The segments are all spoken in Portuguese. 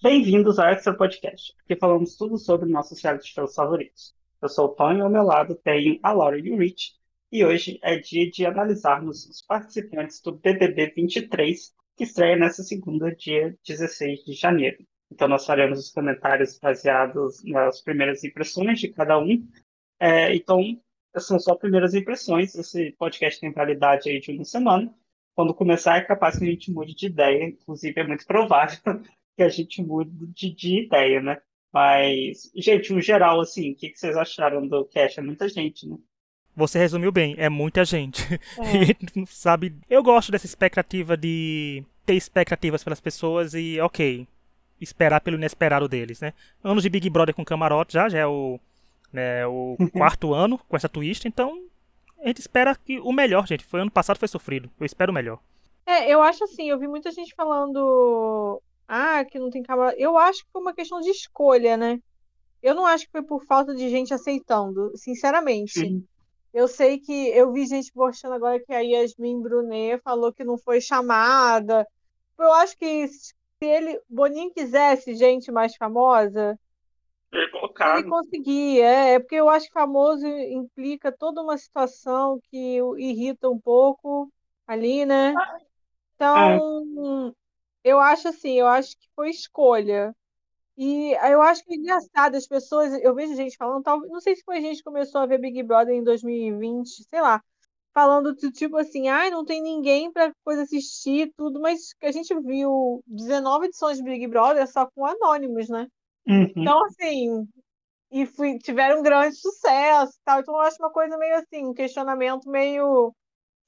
Bem-vindos ao Extra Podcast, aqui falamos tudo sobre nossos reality shows favoritos. Eu sou o Tony e ao meu lado tenho a Laura e o Rich, e hoje é dia de analisarmos os participantes do BBB 23, que estreia nessa segunda, dia 16 de janeiro. Então nós faremos os comentários baseados nas primeiras impressões de cada um. É, então, são só primeiras impressões, esse podcast tem validade aí de uma semana. Quando começar, é capaz que a gente mude de ideia, inclusive é muito provável que a gente mude de, de ideia, né? Mas, gente, no geral, assim, o que, que vocês acharam do cast? É muita gente, né? Você resumiu bem, é muita gente. É. sabe, eu gosto dessa expectativa de ter expectativas pelas pessoas e, ok, esperar pelo inesperado deles, né? Anos de Big Brother com camarote já, já é o, né, o quarto ano com essa twist, então a gente espera que o melhor, gente. Foi ano passado foi sofrido. Eu espero o melhor. É, eu acho assim, eu vi muita gente falando ah, que não tem câmera. Eu acho que foi uma questão de escolha, né? Eu não acho que foi por falta de gente aceitando, sinceramente. Sim. Eu sei que eu vi gente postando agora que a Yasmin Brunet falou que não foi chamada. Eu acho que se ele, Boninho quisesse gente mais famosa, ele conseguia. É, é porque eu acho que famoso implica toda uma situação que irrita um pouco ali, né? Ah, então, eu acho assim, eu acho que foi escolha. E eu acho que é engraçado, as pessoas, eu vejo gente falando, não sei se foi a gente que começou a ver Big Brother em 2020, sei lá, falando do tipo assim, ai, não tem ninguém para coisa assistir, tudo, mas a gente viu 19 edições de Big Brother só com anônimos, né? Uhum. Então, assim, e fui, tiveram um grande sucesso, tal. Então, eu acho uma coisa meio assim, um questionamento meio,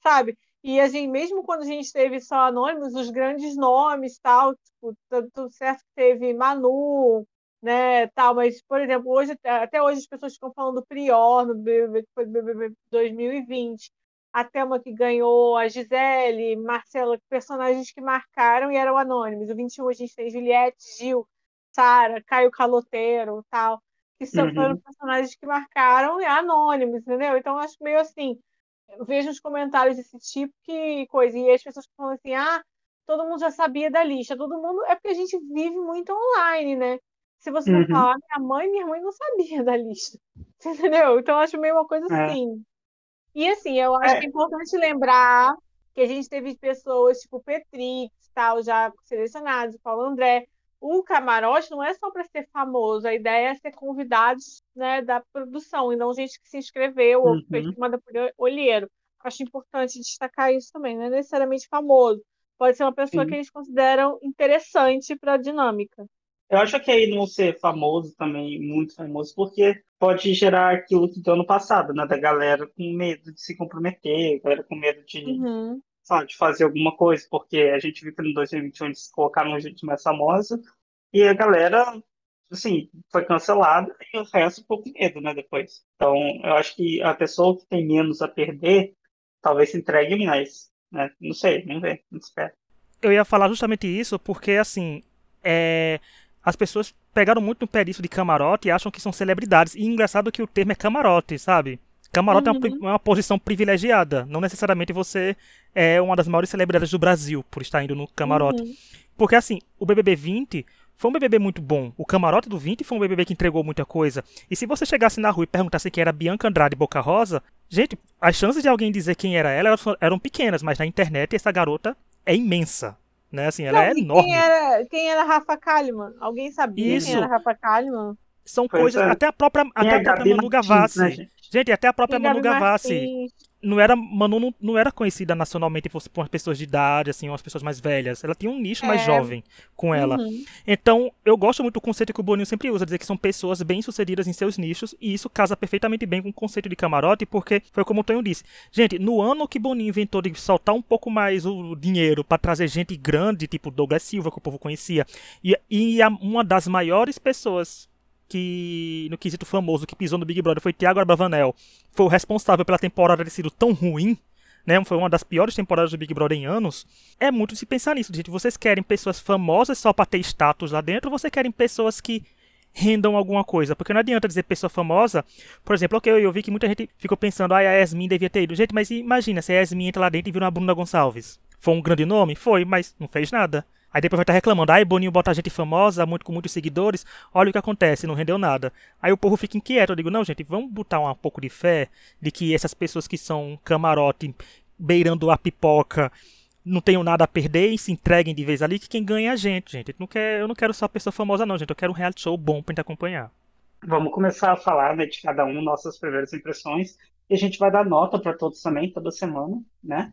sabe? E a gente, mesmo quando a gente teve só anônimos, os grandes nomes, tal, tipo, tudo certo que teve Manu, né, tal, mas, por exemplo, hoje, até hoje as pessoas ficam falando Prior no BBB, que foi BBB 2020, a Thelma que ganhou, a Gisele, Marcela, personagens que marcaram e eram anônimos. O 21 a gente tem Juliette, Gil, Sara, Caio Caloteiro, tal, que são uhum. foram personagens que marcaram e anônimos, entendeu? Então, acho meio assim, eu vejo os comentários desse tipo que coisa, e as pessoas falam assim, ah, todo mundo já sabia da lista, todo mundo, é porque a gente vive muito online, né? Se você não uhum. falar, minha mãe, minha mãe não sabia da lista, entendeu? Então eu acho meio uma coisa é. assim. E assim, eu acho é. que é importante lembrar que a gente teve pessoas tipo Petrix, tal, já selecionados, Paulo André, o camarote não é só para ser famoso, a ideia é ser convidados né, da produção, e não gente que se inscreveu uhum. ou fez manda por olheiro. Acho importante destacar isso também, não é necessariamente famoso. Pode ser uma pessoa Sim. que eles consideram interessante para a dinâmica. Eu acho que aí não ser famoso também, muito famoso, porque pode gerar aquilo que deu ano passado, né? Da galera com medo de se comprometer, galera com medo de, uhum sabe, de fazer alguma coisa, porque a gente viu que no 2021 eles colocaram gente mais famosa e a galera, assim, foi cancelada e o resto ficou com medo, né, depois. Então, eu acho que a pessoa que tem menos a perder talvez se entregue mais, né? Não sei, vamos ver, não espero. Eu ia falar justamente isso porque, assim, é... as pessoas pegaram muito no pé disso de camarote e acham que são celebridades. E engraçado que o termo é camarote, sabe? Camarote uhum. é, uma, é uma, posição privilegiada. Não necessariamente você é uma das maiores celebridades do Brasil por estar indo no camarote. Uhum. Porque assim, o BBB 20 foi um BBB muito bom. O camarote do 20 foi um BBB que entregou muita coisa. E se você chegasse na rua e perguntasse quem era Bianca Andrade Boca Rosa, gente, as chances de alguém dizer quem era ela eram pequenas, mas na internet essa garota é imensa. Né? Assim, ela Não, é enorme. Quem era, quem era Rafa Kalimann? Alguém sabia Isso. quem era Rafa Kalimann? São pois coisas. É. Até a própria, até a própria Manu Gavassi. Né, gente? até a própria e Manu Gavassi. Martins não era Manu não, não, era conhecida nacionalmente por, por pessoas de idade, assim, umas pessoas mais velhas. Ela tinha um nicho é. mais jovem com ela. Uhum. Então, eu gosto muito do conceito que o Boninho sempre usa, dizer que são pessoas bem-sucedidas em seus nichos, e isso casa perfeitamente bem com o conceito de camarote, porque foi como o Tonho disse. Gente, no ano que Boninho inventou de soltar um pouco mais o dinheiro para trazer gente grande, tipo Douglas Silva, que o povo conhecia, e, e uma das maiores pessoas que, no quesito famoso, que pisou no Big Brother foi Thiago Abravanel, foi o responsável pela temporada ter sido tão ruim, né? Foi uma das piores temporadas do Big Brother em anos. É muito se pensar nisso, gente. Vocês querem pessoas famosas só para ter status lá dentro ou vocês querem pessoas que rendam alguma coisa? Porque não adianta dizer pessoa famosa. Por exemplo, ok, eu vi que muita gente ficou pensando, ah, a Yasmin devia ter ido. Gente, mas imagina se a Yasmin entra lá dentro e vira uma Bruna Gonçalves. Foi um grande nome? Foi, mas não fez nada. Aí depois vai estar reclamando, ai, Boninho bota gente famosa, muito com muitos seguidores, olha o que acontece, não rendeu nada. Aí o povo fica inquieto, eu digo, não, gente, vamos botar um pouco de fé de que essas pessoas que são camarote, beirando a pipoca, não tenham nada a perder e se entreguem de vez ali, que quem ganha é a gente, gente. Não quer, eu não quero só pessoa famosa, não, gente. Eu quero um reality show bom pra gente acompanhar. Vamos começar a falar né, de cada um, nossas primeiras impressões. E a gente vai dar nota para todos também, toda semana, né?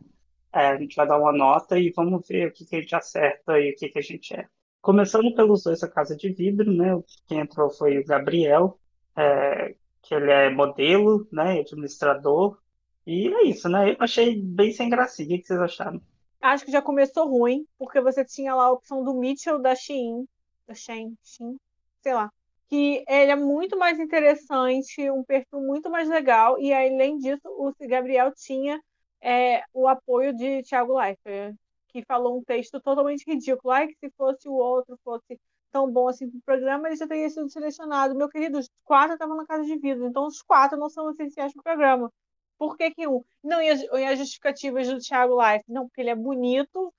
É, a gente vai dar uma nota e vamos ver o que, que a gente acerta e o que, que a gente é. Começando pelos dois da Casa de Vidro, né? O que entrou foi o Gabriel, é, que ele é modelo, né? Administrador. E é isso, né? Eu achei bem sem gracinha. O que vocês acharam? Acho que já começou ruim, porque você tinha lá a opção do Mitchell da Shein, da Shein, Shein, sei lá, que ele é muito mais interessante, um perfil muito mais legal, e além disso, o Gabriel tinha é, o apoio de Thiago Leifert, que falou um texto totalmente ridículo. Ai, que se fosse o outro, fosse tão bom assim para o programa, ele já teria sido selecionado. Meu querido, os quatro estavam na casa de vida, então os quatro não são essenciais para o programa. Por que, que um? Não, e as, e as justificativas do Thiago Leifert? Não, porque ele é bonito,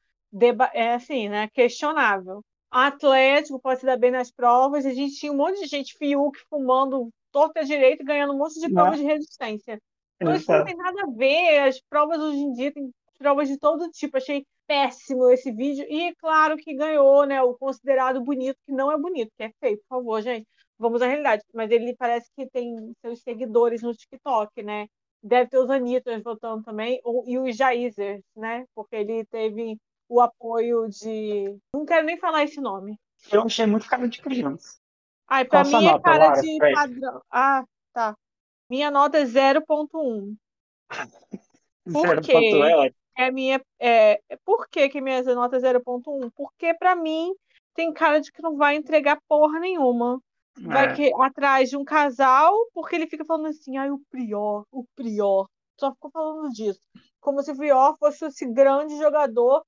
é assim, né? Questionável. Atlético, pode se dar bem nas provas. A gente tinha um monte de gente, Fiuk, fumando torta direito, ganhando um monte de provas de resistência. Então, isso não tem nada a ver. As provas hoje em dia têm provas de todo tipo. Achei péssimo esse vídeo. E claro que ganhou, né? O considerado bonito, que não é bonito, que é feio, por favor, gente. Vamos à realidade. Mas ele parece que tem seus seguidores no TikTok, né? Deve ter os Anitas votando também, e os Jaizers, né? Porque ele teve o apoio de. Não quero nem falar esse nome. Eu achei muito cara de criança. Ai, pra Qual mim é cara Lara, de padrão. Ah, tá. Minha nota é 0.1. Por quê? É a minha, é, por que, que minha nota é 0.1? Porque para mim tem cara de que não vai entregar porra nenhuma. Vai é. que, atrás de um casal, porque ele fica falando assim, ai, o Prior, o Prior. Só ficou falando disso. Como se o Prior fosse esse grande jogador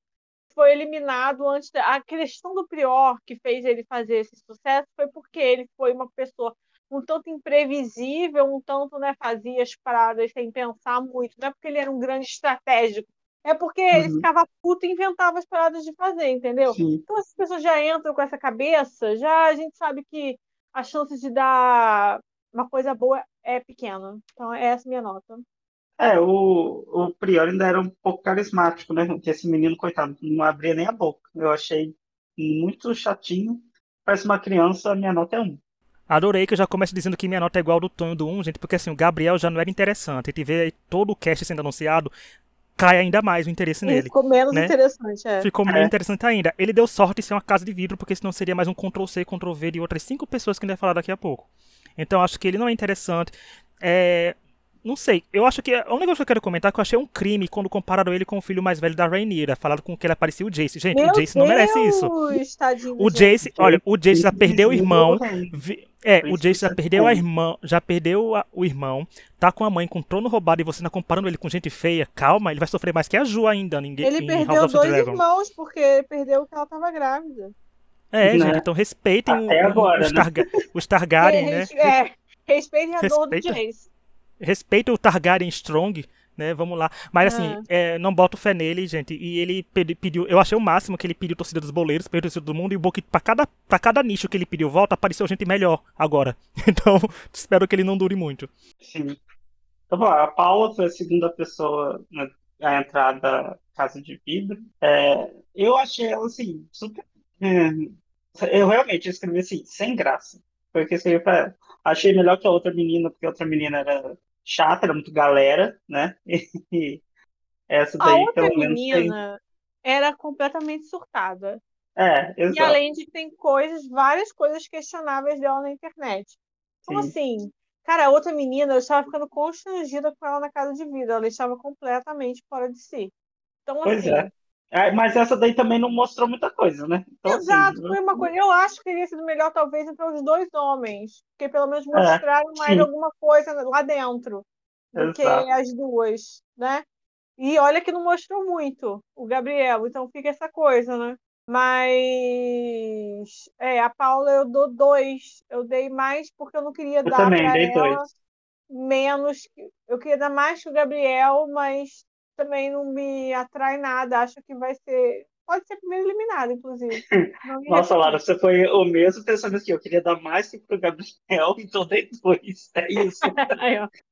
que foi eliminado antes. Da... A questão do Prior que fez ele fazer esse sucesso foi porque ele foi uma pessoa um tanto imprevisível, um tanto né, fazia as paradas sem pensar muito. Não é porque ele era um grande estratégico, é porque uhum. ele ficava puto e inventava as paradas de fazer, entendeu? Sim. Então as pessoas já entram com essa cabeça, já a gente sabe que a chance de dar uma coisa boa é pequena. Então essa é a minha nota. É, o, o Prior ainda era um pouco carismático, né? Porque esse menino, coitado, não abria nem a boca. Eu achei muito chatinho. Parece uma criança, minha nota é um. Adorei que eu já começo dizendo que minha nota é igual do Tonho do 1, gente, porque assim, o Gabriel já não era interessante. A gente vê todo o cast sendo anunciado, cai ainda mais o interesse nele. Ficou menos né? interessante, é. Ficou é. menos interessante ainda. Ele deu sorte de ser uma casa de vidro, porque senão seria mais um Ctrl-C, Ctrl-V de outras cinco pessoas que a gente vai falar daqui a pouco. Então acho que ele não é interessante. É, não sei, eu acho que. O negócio que eu quero comentar é que eu achei um crime quando compararam ele com o filho mais velho da Rainira. Falaram com que ele parecia o Jace. Gente, Meu o Jace não merece isso. O Jace, olha, o Jace já perdeu o irmão. É, o Jace já perdeu a irmã, já perdeu a, o irmão, tá com a mãe com o trono roubado e você ainda comparando ele com gente feia. Calma, ele vai sofrer mais que a Ju ainda. Ninguém, ele perdeu dois Dragon. irmãos porque perdeu que ela tava grávida. É, né? gente, então respeitem o, agora, os, né? Targa os Targaryen, né? É, respeitem a dor do Jace respeita o Targaryen Strong, né? Vamos lá. Mas assim, é. É, não boto fé nele, gente. E ele pediu. Eu achei o máximo que ele pediu torcida dos boleiros, pediu torcida do mundo, e o Book, pra cada, pra cada nicho que ele pediu volta, apareceu gente melhor agora. Então, espero que ele não dure muito. Sim. Então, bom, a Paula foi a segunda pessoa na a entrada Casa de Vidro. É, eu achei ela assim, super. É, eu realmente escrevi assim, sem graça. Porque escrevi pra ela. Achei melhor que a outra menina, porque a outra menina era chata, era muito galera, né? E essa daí, a outra pelo menos. menina tem... era completamente surtada. É, exato. E além de tem coisas, várias coisas questionáveis dela na internet. Como Sim. assim? Cara, a outra menina, eu estava ficando constrangida com ela na casa de vida. Ela estava completamente fora de si. Então, pois assim, é. É, mas essa daí também não mostrou muita coisa, né? Então, assim, Exato, assim, foi uma coisa. Eu acho que teria sido melhor, talvez, entre os dois homens. Porque pelo menos é, mostraram é, mais alguma coisa lá dentro do Exato. que as duas, né? E olha que não mostrou muito o Gabriel, então fica essa coisa, né? Mas é, a Paula eu dou dois. Eu dei mais porque eu não queria eu dar para ela dois. menos. Eu queria dar mais que o Gabriel, mas também não me atrai nada. Acho que vai ser. pode ser primeiro eliminada, inclusive. Nossa, Lara, você foi o mesmo pensamento que eu. queria dar mais que pro Gabriel, então dei dois. É isso.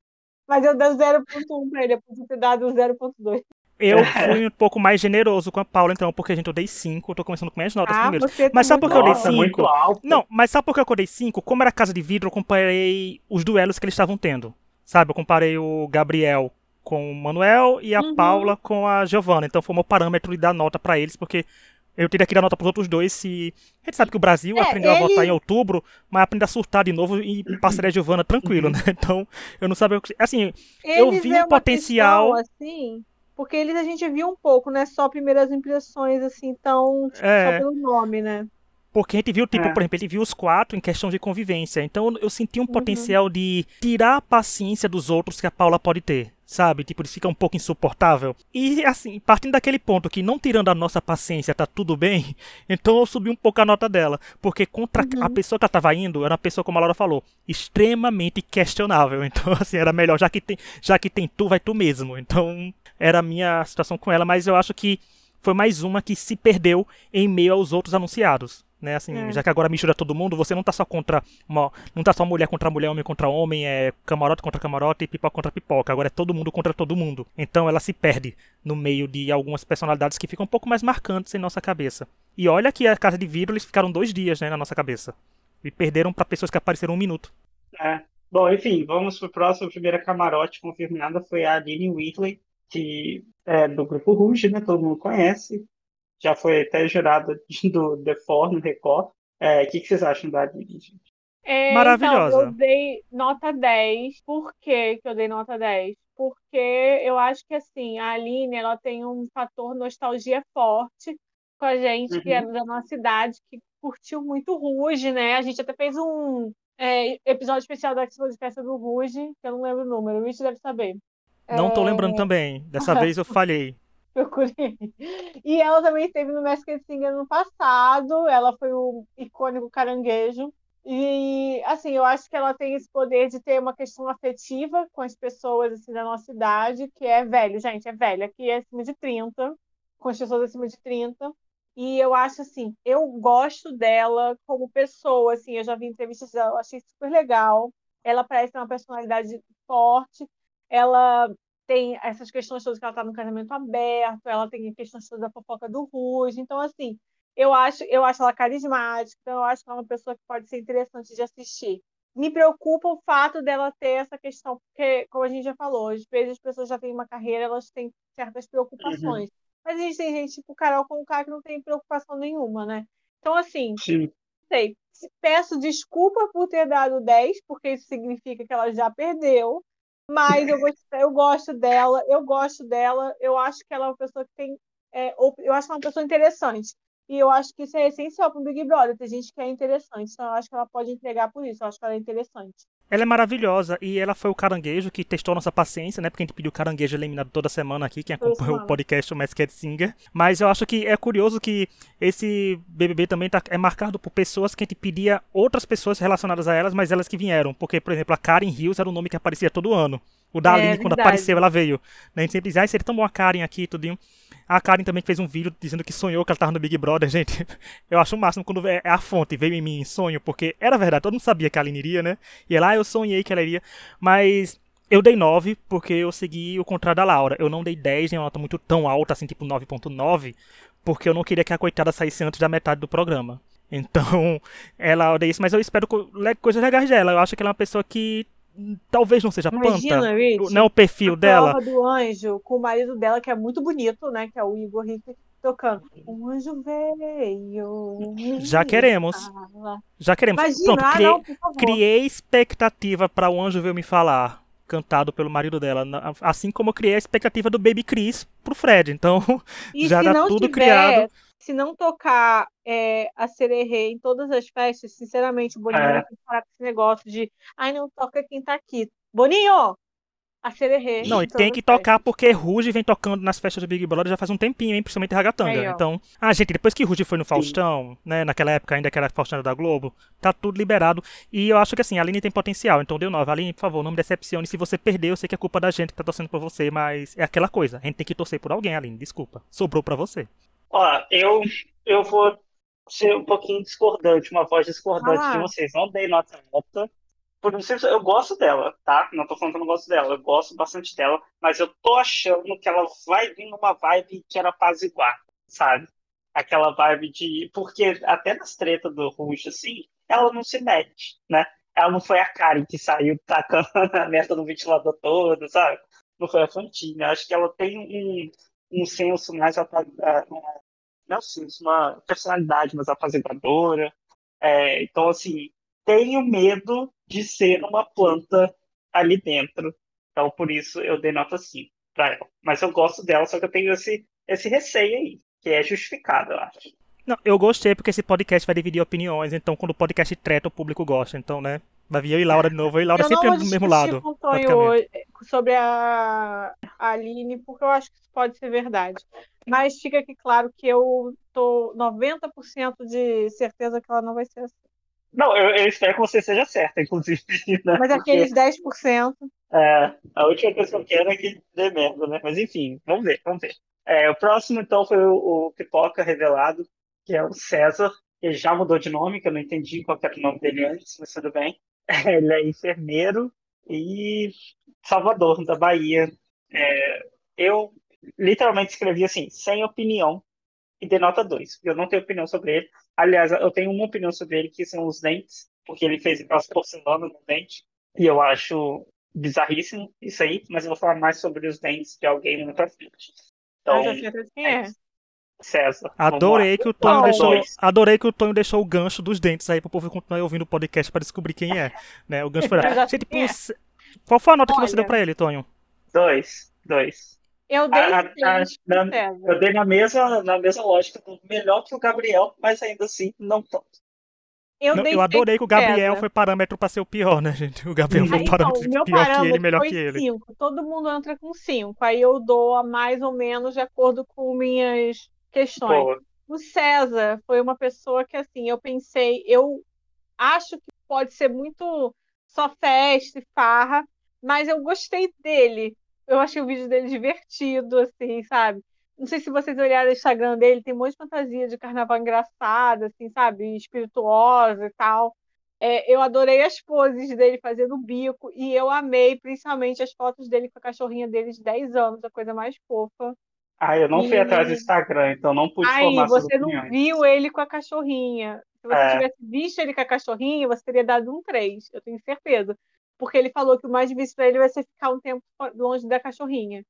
Mas eu dei 0.1 pra ele, eu podia ter dado 0.2. Eu fui um pouco mais generoso com a Paula, então, porque a gente eu dei 5, eu tô começando com minhas notas ah, primeiro. Mas sabe por que eu dei 5? Não, mas sabe por que eu dei 5? Como era casa de vidro, eu comparei os duelos que eles estavam tendo. Sabe, eu comparei o Gabriel com o Manuel e a uhum. Paula com a Giovanna. Então foi o meu parâmetro de dar nota para eles, porque eu teria que dar nota pros outros dois se. A gente sabe que o Brasil é, aprendeu ele... a votar em outubro, mas aprende a surtar de novo e passaria a Giovanna tranquilo, uhum. né? Então, eu não sabia o que. Assim, eles eu vi um potencial. Questão, assim, porque eles a gente viu um pouco, né? Só primeiras impressões, assim, tão. Tipo, é... Só pelo nome, né? Porque a gente viu, tipo, é. por exemplo, ele viu os quatro em questão de convivência. Então eu senti um uhum. potencial de tirar a paciência dos outros que a Paula pode ter. Sabe? Tipo, ele fica um pouco insuportável. E assim, partindo daquele ponto que não tirando a nossa paciência tá tudo bem, então eu subi um pouco a nota dela. Porque contra uhum. a pessoa que ela tava indo, era uma pessoa, como a Laura falou, extremamente questionável. Então, assim, era melhor, já que tem, já que tem tu, vai tu mesmo. Então, era a minha situação com ela, mas eu acho que foi mais uma que se perdeu em meio aos outros anunciados né? Assim, é. já que agora mistura todo mundo, você não tá só contra uma, não tá só mulher contra mulher, homem contra homem, é camarote contra camarote e pipoca contra pipoca. Agora é todo mundo contra todo mundo. Então ela se perde no meio de algumas personalidades que ficam um pouco mais marcantes em nossa cabeça. E olha que a Casa de Vidro eles ficaram dois dias, né, na nossa cabeça. E perderam para pessoas que apareceram um minuto. É. Bom, enfim, vamos pro próximo. A primeira camarote confirmada foi a Aline Whitley, que é do grupo Rouge, né? Todo mundo conhece já foi até jurada do The Four no Record. É, o que, que, vocês acham da Aline, gente? É, Maravilhosa. Então, eu dei nota 10. Por que, que eu dei nota 10? Porque eu acho que assim, a Aline ela tem um fator nostalgia forte com a gente, uhum. que é da nossa cidade, que curtiu muito Ruge, né? A gente até fez um é, episódio especial da Expo de Festa do Ruge, que eu não lembro o número, o Rich deve saber. Não é... tô lembrando também. Dessa vez eu falhei. Procurei. E ela também esteve no Masked Singer no passado. Ela foi o icônico caranguejo. E, assim, eu acho que ela tem esse poder de ter uma questão afetiva com as pessoas assim, da nossa idade, que é velho, gente, é velha, que é acima de 30, com as pessoas acima de 30. E eu acho assim, eu gosto dela como pessoa, assim, eu já vi entrevistas dela, achei super legal. Ela parece ter uma personalidade forte. Ela tem essas questões todas que ela está no casamento aberto, ela tem questões todas da fofoca do Ruge. Então, assim, eu acho, eu acho ela carismática, então eu acho que é uma pessoa que pode ser interessante de assistir. Me preocupa o fato dela ter essa questão, porque, como a gente já falou, às vezes as pessoas já têm uma carreira, elas têm certas preocupações. Uhum. Mas a gente tem gente tipo Carol com o cara que não tem preocupação nenhuma, né? Então, assim, Sim. sei. Peço desculpa por ter dado 10, porque isso significa que ela já perdeu. Mas eu, gosto, eu gosto dela, eu gosto dela, eu acho que ela é uma pessoa que tem. É, eu acho que é uma pessoa interessante. E eu acho que isso é essencial para o Big Brother. Tem gente que é interessante, então eu acho que ela pode entregar por isso. Eu acho que ela é interessante. Ela é maravilhosa e ela foi o caranguejo que testou nossa paciência, né? Porque a gente pediu caranguejo eliminado toda semana aqui, quem acompanhou o podcast o Masked Singer. Mas eu acho que é curioso que esse BBB também tá, é marcado por pessoas que a gente pedia outras pessoas relacionadas a elas, mas elas que vieram. Porque, por exemplo, a Karen Hills era um nome que aparecia todo ano. O da Aline, é, quando apareceu, ela veio. Né? A gente sempre dizia, ah, seria tão bom a Karen aqui, tudinho. A Karen também fez um vídeo dizendo que sonhou que ela tava no Big Brother, gente. Eu acho o máximo quando é a fonte veio em mim em sonho, porque era verdade, todo mundo sabia que a Aline iria, né? E lá ah, eu sonhei que ela iria. Mas eu dei 9 porque eu segui o contrário da Laura. Eu não dei 10, nem uma nota muito tão alta, assim, tipo 9.9, porque eu não queria que a coitada saísse antes da metade do programa. Então, ela odeia isso, mas eu espero coisas legais dela. Eu acho que ela é uma pessoa que talvez não seja Imagina, panta. Rich, não é o perfil a dela. Prova do anjo com o marido dela, que é muito bonito, né? Que é o Igor Rick tocando. Um anjo veio. Já queremos. Já queremos. Imagina, Pronto, criei, não, criei expectativa para o anjo veio me falar. Cantado pelo marido dela. Assim como eu criei a expectativa do Baby Chris pro Fred. Então, e já era tudo tiver, criado se não tocar é, a Sererê em todas as festas, sinceramente, o Boninho é. vai parar com esse negócio de ai, não toca quem tá aqui. Boninho! A Sererê. Não, e tem que tocar festas. porque Ruge vem tocando nas festas do Big Brother já faz um tempinho, hein? Principalmente Ragatanga. Aí, então, ah, gente, depois que Ruge foi no Faustão, Sim. né? Naquela época ainda que era Faustão da Globo, tá tudo liberado. E eu acho que assim, a Aline tem potencial, então deu nova. Aline, por favor, não me decepcione. Se você perdeu, eu sei que é culpa da gente que tá torcendo por você, mas é aquela coisa. A gente tem que torcer por alguém, Aline, desculpa. Sobrou pra você. Ó, eu, eu vou ser um pouquinho discordante, uma voz discordante ah. de vocês. Não dei nota alta. Por não sei, eu gosto dela, tá? Não tô falando que eu não gosto dela, eu gosto bastante dela, mas eu tô achando que ela vai vir numa vibe que era apaziguar, sabe? Aquela vibe de. Porque até nas tretas do Rush, assim, ela não se mete, né? Ela não foi a Karen que saiu tacando a merda no ventilador todo, sabe? Não foi a Fantine. Acho que ela tem um, um senso mais. Não é senso, uma personalidade mais apaziguadora. É, então, assim, tenho medo de ser uma planta ali dentro. Então, por isso, eu dei nota 5 pra ela. Mas eu gosto dela, só que eu tenho esse, esse receio aí, que é justificado, eu acho. Não, eu gostei porque esse podcast vai dividir opiniões, então quando o podcast treta, o público gosta. Então, né? Vai vir eu e Laura de novo. Eu e Laura eu sempre do mesmo lado. Hoje sobre a Aline, porque eu acho que isso pode ser verdade. Mas fica aqui claro que eu tô 90% de certeza que ela não vai ser assim. Não, eu, eu espero que você seja certa, inclusive. Né? Mas aqueles 10%. É, a última coisa que eu quero é que dê merda, né? Mas enfim, vamos ver, vamos ver. É, o próximo, então, foi o, o Pipoca revelado, que é o César. Ele já mudou de nome, que eu não entendi qual era o nome dele antes, mas tudo bem. Ele é enfermeiro e Salvador, da Bahia. É, eu literalmente escrevi assim, sem opinião, e dei nota 2. Eu não tenho opinião sobre ele. Aliás, eu tenho uma opinião sobre ele, que são os dentes, porque ele fez aquelas porcelanas no dente, e eu acho bizarríssimo isso aí, mas eu vou falar mais sobre os dentes de alguém muito pra frente. Então, ah, já sei quem é. César. Adorei que, o Tonho deixou, adorei que o Tonho deixou o gancho dos dentes aí pro povo continuar ouvindo o podcast para descobrir quem é. Né? O gancho foi Gente, é. qual foi a nota Olha, que você deu para ele, Tonho? Dois. Dois. Eu dei, a, a, na, eu dei na mesma, na mesma lógica, melhor que o Gabriel, mas ainda assim, não tanto. Eu, não, eu adorei que o Gabriel foi parâmetro para ser o pior, né, gente? O Gabriel foi então, parâmetro pior que ele, melhor que ele. Cinco. Todo mundo entra com 5. Aí eu dou a mais ou menos de acordo com minhas questões. Boa. O César foi uma pessoa que, assim, eu pensei, eu acho que pode ser muito só festa e farra, mas eu gostei dele. Eu achei o vídeo dele divertido, assim, sabe? Não sei se vocês olharam o Instagram dele, tem um monte de fantasia de carnaval engraçada, assim, sabe? Espirituosa e tal. É, eu adorei as poses dele fazendo bico e eu amei principalmente as fotos dele com a cachorrinha dele de 10 anos, a coisa mais fofa. Ah, eu não fui atrás do Instagram, então não pude Aí, formar você não viu ele com a cachorrinha. Se você é. tivesse visto ele com a cachorrinha, você teria dado um 3, eu tenho certeza. Porque ele falou que o mais difícil para ele vai ser ficar um tempo longe da cachorrinha.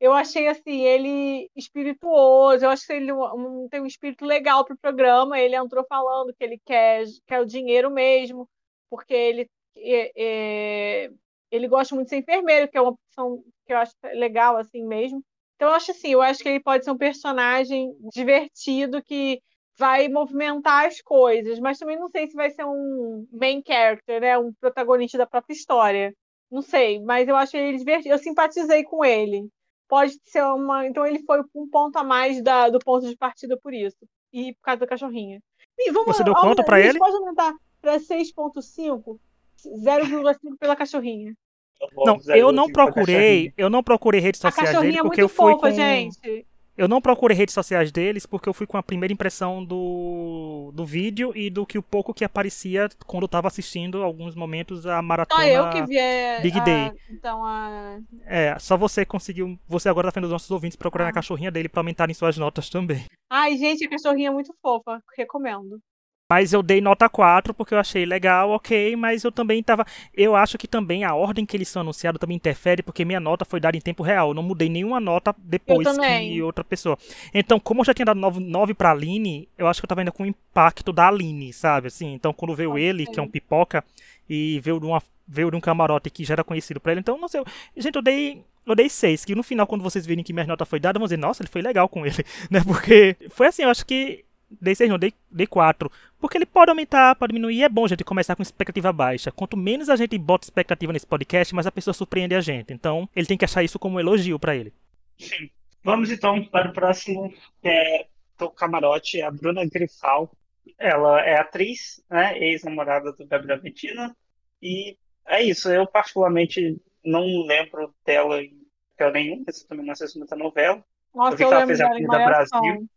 Eu achei assim, ele espirituoso, eu acho que ele um, tem um espírito legal para o programa. Ele entrou falando que ele quer, quer o dinheiro mesmo, porque ele, é, é, ele gosta muito de ser enfermeiro, que é uma opção que eu acho legal assim mesmo. Então, eu acho assim, eu acho que ele pode ser um personagem divertido que vai movimentar as coisas, mas também não sei se vai ser um main character, né? Um protagonista da própria história. Não sei, mas eu achei ele divertido. Eu simpatizei com ele. Pode ser uma. Então ele foi um ponto a mais da, do ponto de partida por isso. E por causa da cachorrinha. E vamos, Você deu conta para ele? Pode aumentar para 6.5, 0,5 pela cachorrinha. Não, eu não procurei, eu não procurei redes sociais dele é porque eu fui fofa, com gente. Eu não procurei redes sociais deles porque eu fui com a primeira impressão do, do vídeo e do que o pouco que aparecia quando eu tava assistindo alguns momentos a maratona ah, eu que vi é, Big a, Day. Então a... É, só você conseguiu. Você agora tá vendo os nossos ouvintes procurando ah. a cachorrinha dele para aumentarem suas notas também. Ai, gente, a cachorrinha é muito fofa. Recomendo. Mas eu dei nota 4 porque eu achei legal, ok, mas eu também tava. Eu acho que também a ordem que eles são anunciados também interfere, porque minha nota foi dada em tempo real. Eu não mudei nenhuma nota depois que outra pessoa. Então, como eu já tinha dado 9, 9 pra Aline, eu acho que eu tava ainda com o impacto da Aline, sabe? Assim, então quando veio ele, que é um pipoca, e veio de, uma, veio de um camarote que já era conhecido pra ele, então, não sei. Gente, eu dei. Eu dei 6, que no final, quando vocês virem que minha nota foi dada, vão dizer, nossa, ele foi legal com ele, né? Porque foi assim, eu acho que dei 6 não, dei, dei 4. Porque ele pode aumentar, pode diminuir. É bom a gente começar com expectativa baixa. Quanto menos a gente bota expectativa nesse podcast, mais a pessoa surpreende a gente. Então, ele tem que achar isso como um elogio para ele. Sim. Vamos então para o próximo, que é o camarote, a Bruna Grifal. Ela é atriz, né, ex-namorada do Gabriel Medina. E é isso, eu particularmente não lembro dela em papel nenhum, mas eu também não assisto muita novela. Nossa, eu, vi que ela fez a Vida Brasil.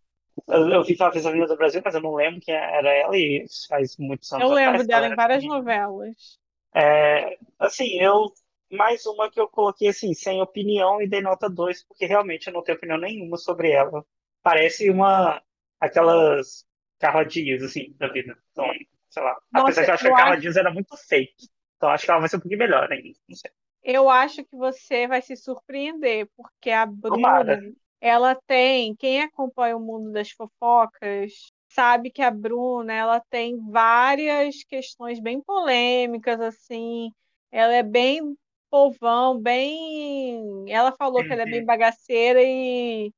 Eu, eu vi que ela fez a Avenida do Brasil, mas eu não lembro que era ela e faz muitos anos Eu lembro atrás, dela em várias novelas. É, assim, eu. Mais uma que eu coloquei assim, sem opinião e dei nota 2, porque realmente eu não tenho opinião nenhuma sobre ela. Parece uma. aquelas Carla Dias, assim, da vida. Então, sei lá. Nossa, Apesar que eu acho que a Carla acho... Dias era muito fake. Então acho que ela vai ser um pouquinho melhor ainda. Não sei. Eu acho que você vai se surpreender, porque a Bruna, Tomara. Ela tem. Quem acompanha o mundo das fofocas sabe que a Bruna ela tem várias questões bem polêmicas, assim. Ela é bem povão, bem. Ela falou que ela é bem bagaceira e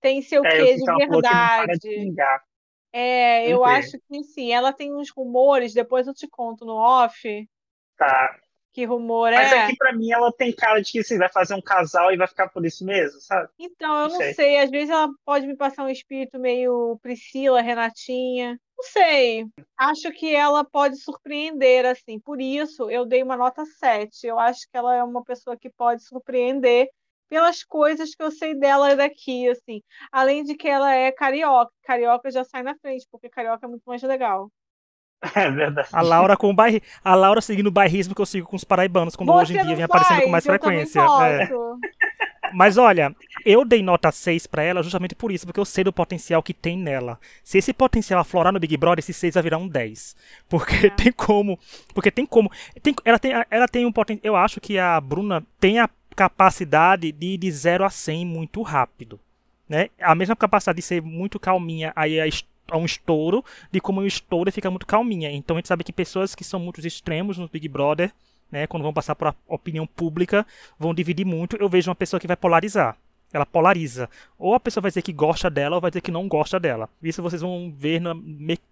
tem seu é, quê de verdade. De é, eu acho que sim. Ela tem uns rumores, depois eu te conto no off. Tá. Que rumor Mas é? aqui pra mim ela tem cara de que assim, vai fazer um casal e vai ficar por isso mesmo, sabe? Então, eu não, não sei. sei. Às vezes ela pode me passar um espírito meio Priscila, Renatinha. Não sei. Acho que ela pode surpreender, assim. Por isso, eu dei uma nota 7. Eu acho que ela é uma pessoa que pode surpreender pelas coisas que eu sei dela daqui, assim. Além de que ela é carioca. Carioca já sai na frente, porque carioca é muito mais legal. É verdade. A Laura com o bairri... A Laura seguindo o bairrismo que eu sigo com os paraibanos, quando Você hoje em dia vem aparecendo com mais frequência. É. Mas olha, eu dei nota 6 para ela justamente por isso, porque eu sei do potencial que tem nela. Se esse potencial aflorar no Big Brother, esse 6 vai virar um 10. Porque é. tem como. Porque tem como. Tem, ela, tem, ela tem um potencial. Eu acho que a Bruna tem a capacidade de ir de 0 a 100 muito rápido. Né? A mesma capacidade de ser muito calminha aí a a um estouro, de como um estouro fica muito calminha. Então a gente sabe que pessoas que são muito extremos no Big Brother, né, quando vão passar por opinião pública, vão dividir muito. Eu vejo uma pessoa que vai polarizar. Ela polariza. Ou a pessoa vai dizer que gosta dela, ou vai dizer que não gosta dela. Isso vocês vão ver na,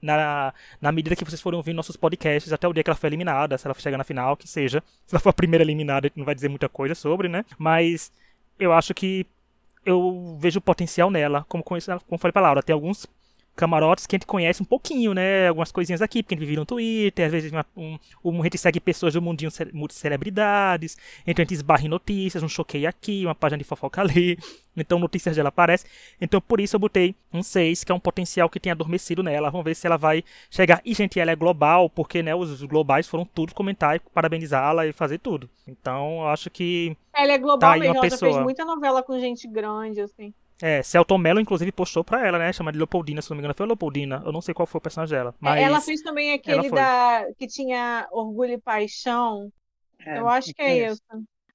na, na medida que vocês forem ouvir nossos podcasts, até o dia que ela foi eliminada, se ela chegar na final, que seja. Se ela for a primeira eliminada, não vai dizer muita coisa sobre, né? Mas eu acho que eu vejo potencial nela. Como, como falei pra Laura, tem alguns camarotes que a gente conhece um pouquinho, né? Algumas coisinhas aqui, porque a gente vive no Twitter, às vezes uma, um, um, a gente segue pessoas do mundinho multicelebridades, então a gente esbarra em notícias, um choquei aqui, uma página de fofoca ali, então notícias dela aparecem. Então por isso eu botei um 6, que é um potencial que tem adormecido nela. Vamos ver se ela vai chegar. E, gente, ela é global, porque né, os globais foram tudo comentar e parabenizá-la e fazer tudo. Então eu acho que. Ela é global tá mesmo, ela pessoa... já fez muita novela com gente grande, assim. É, Celton Mello, inclusive, postou pra ela, né? Chama de Leopoldina, se não me engano. Foi Leopoldina. Eu não sei qual foi o personagem dela. É, mas ela fez também aquele da que tinha Orgulho e Paixão. É, eu acho que é isso.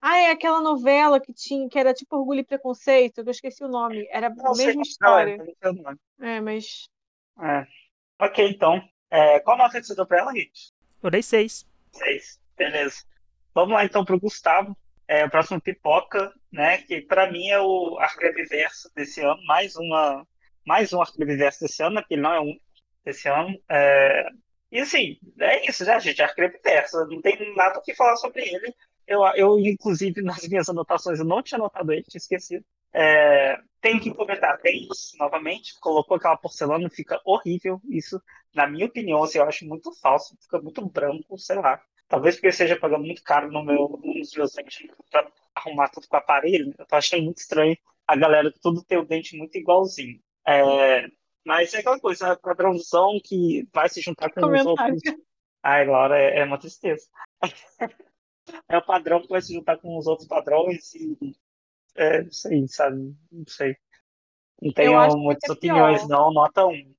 Ah, é aquela novela que tinha, que era tipo Orgulho e Preconceito, que eu esqueci o nome. Era não, a mesma história. Não, é, é, mas. É. Ok, então. É, qual nota você deu pra ela, Rich? Eu dei seis. Seis, beleza. Vamos lá então pro Gustavo é, o próximo Pipoca, né? Que para mim é o Arcrebiverso desse ano, mais uma mais um Arcrebiverso desse ano, né, que não é um desse ano. É... E assim, é isso, já, gente, Arcrebiverso, não tem nada o que falar sobre ele. Eu, eu, inclusive, nas minhas anotações, eu não tinha anotado ele, tinha esquecido. É, tem que comentar, isso, novamente, colocou aquela porcelana, fica horrível, isso, na minha opinião, assim, eu acho muito falso, fica muito branco, sei lá. Talvez porque eu esteja pagando muito caro no meu, nos meus dentes para arrumar tudo com o aparelho. Eu tô achando muito estranho a galera tudo tem o dente muito igualzinho. É, mas é aquela coisa, a padrãozão que vai se juntar com os outros. Ai, Laura, é, é uma tristeza. é o padrão que vai se juntar com os outros padrões e. É, não sei, sabe? Não sei. Não tenho muitas é opiniões, pior. não. Nota um.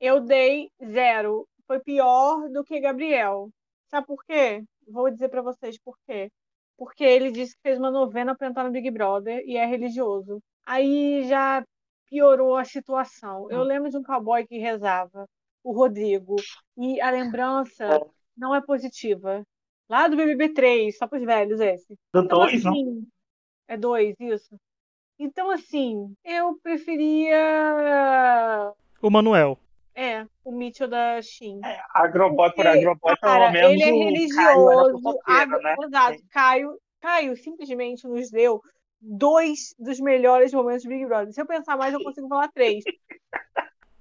Eu dei zero. Foi pior do que Gabriel. Sabe por quê? Vou dizer para vocês por quê. Porque ele disse que fez uma novena para entrar no Big Brother e é religioso. Aí já piorou a situação. Eu hum. lembro de um cowboy que rezava, o Rodrigo, e a lembrança é. não é positiva. Lá do BBB 3, só para os velhos esse. Do 2, então, assim, É 2, isso. Então, assim, eu preferia. O Manuel. É, o Mitchell da Shin. É, agroboy por agroboy, pelo menos. Ele é religioso. Caio, né? Exato. Caio, Caio simplesmente nos deu dois dos melhores momentos do Big Brother. Se eu pensar mais, eu consigo falar três.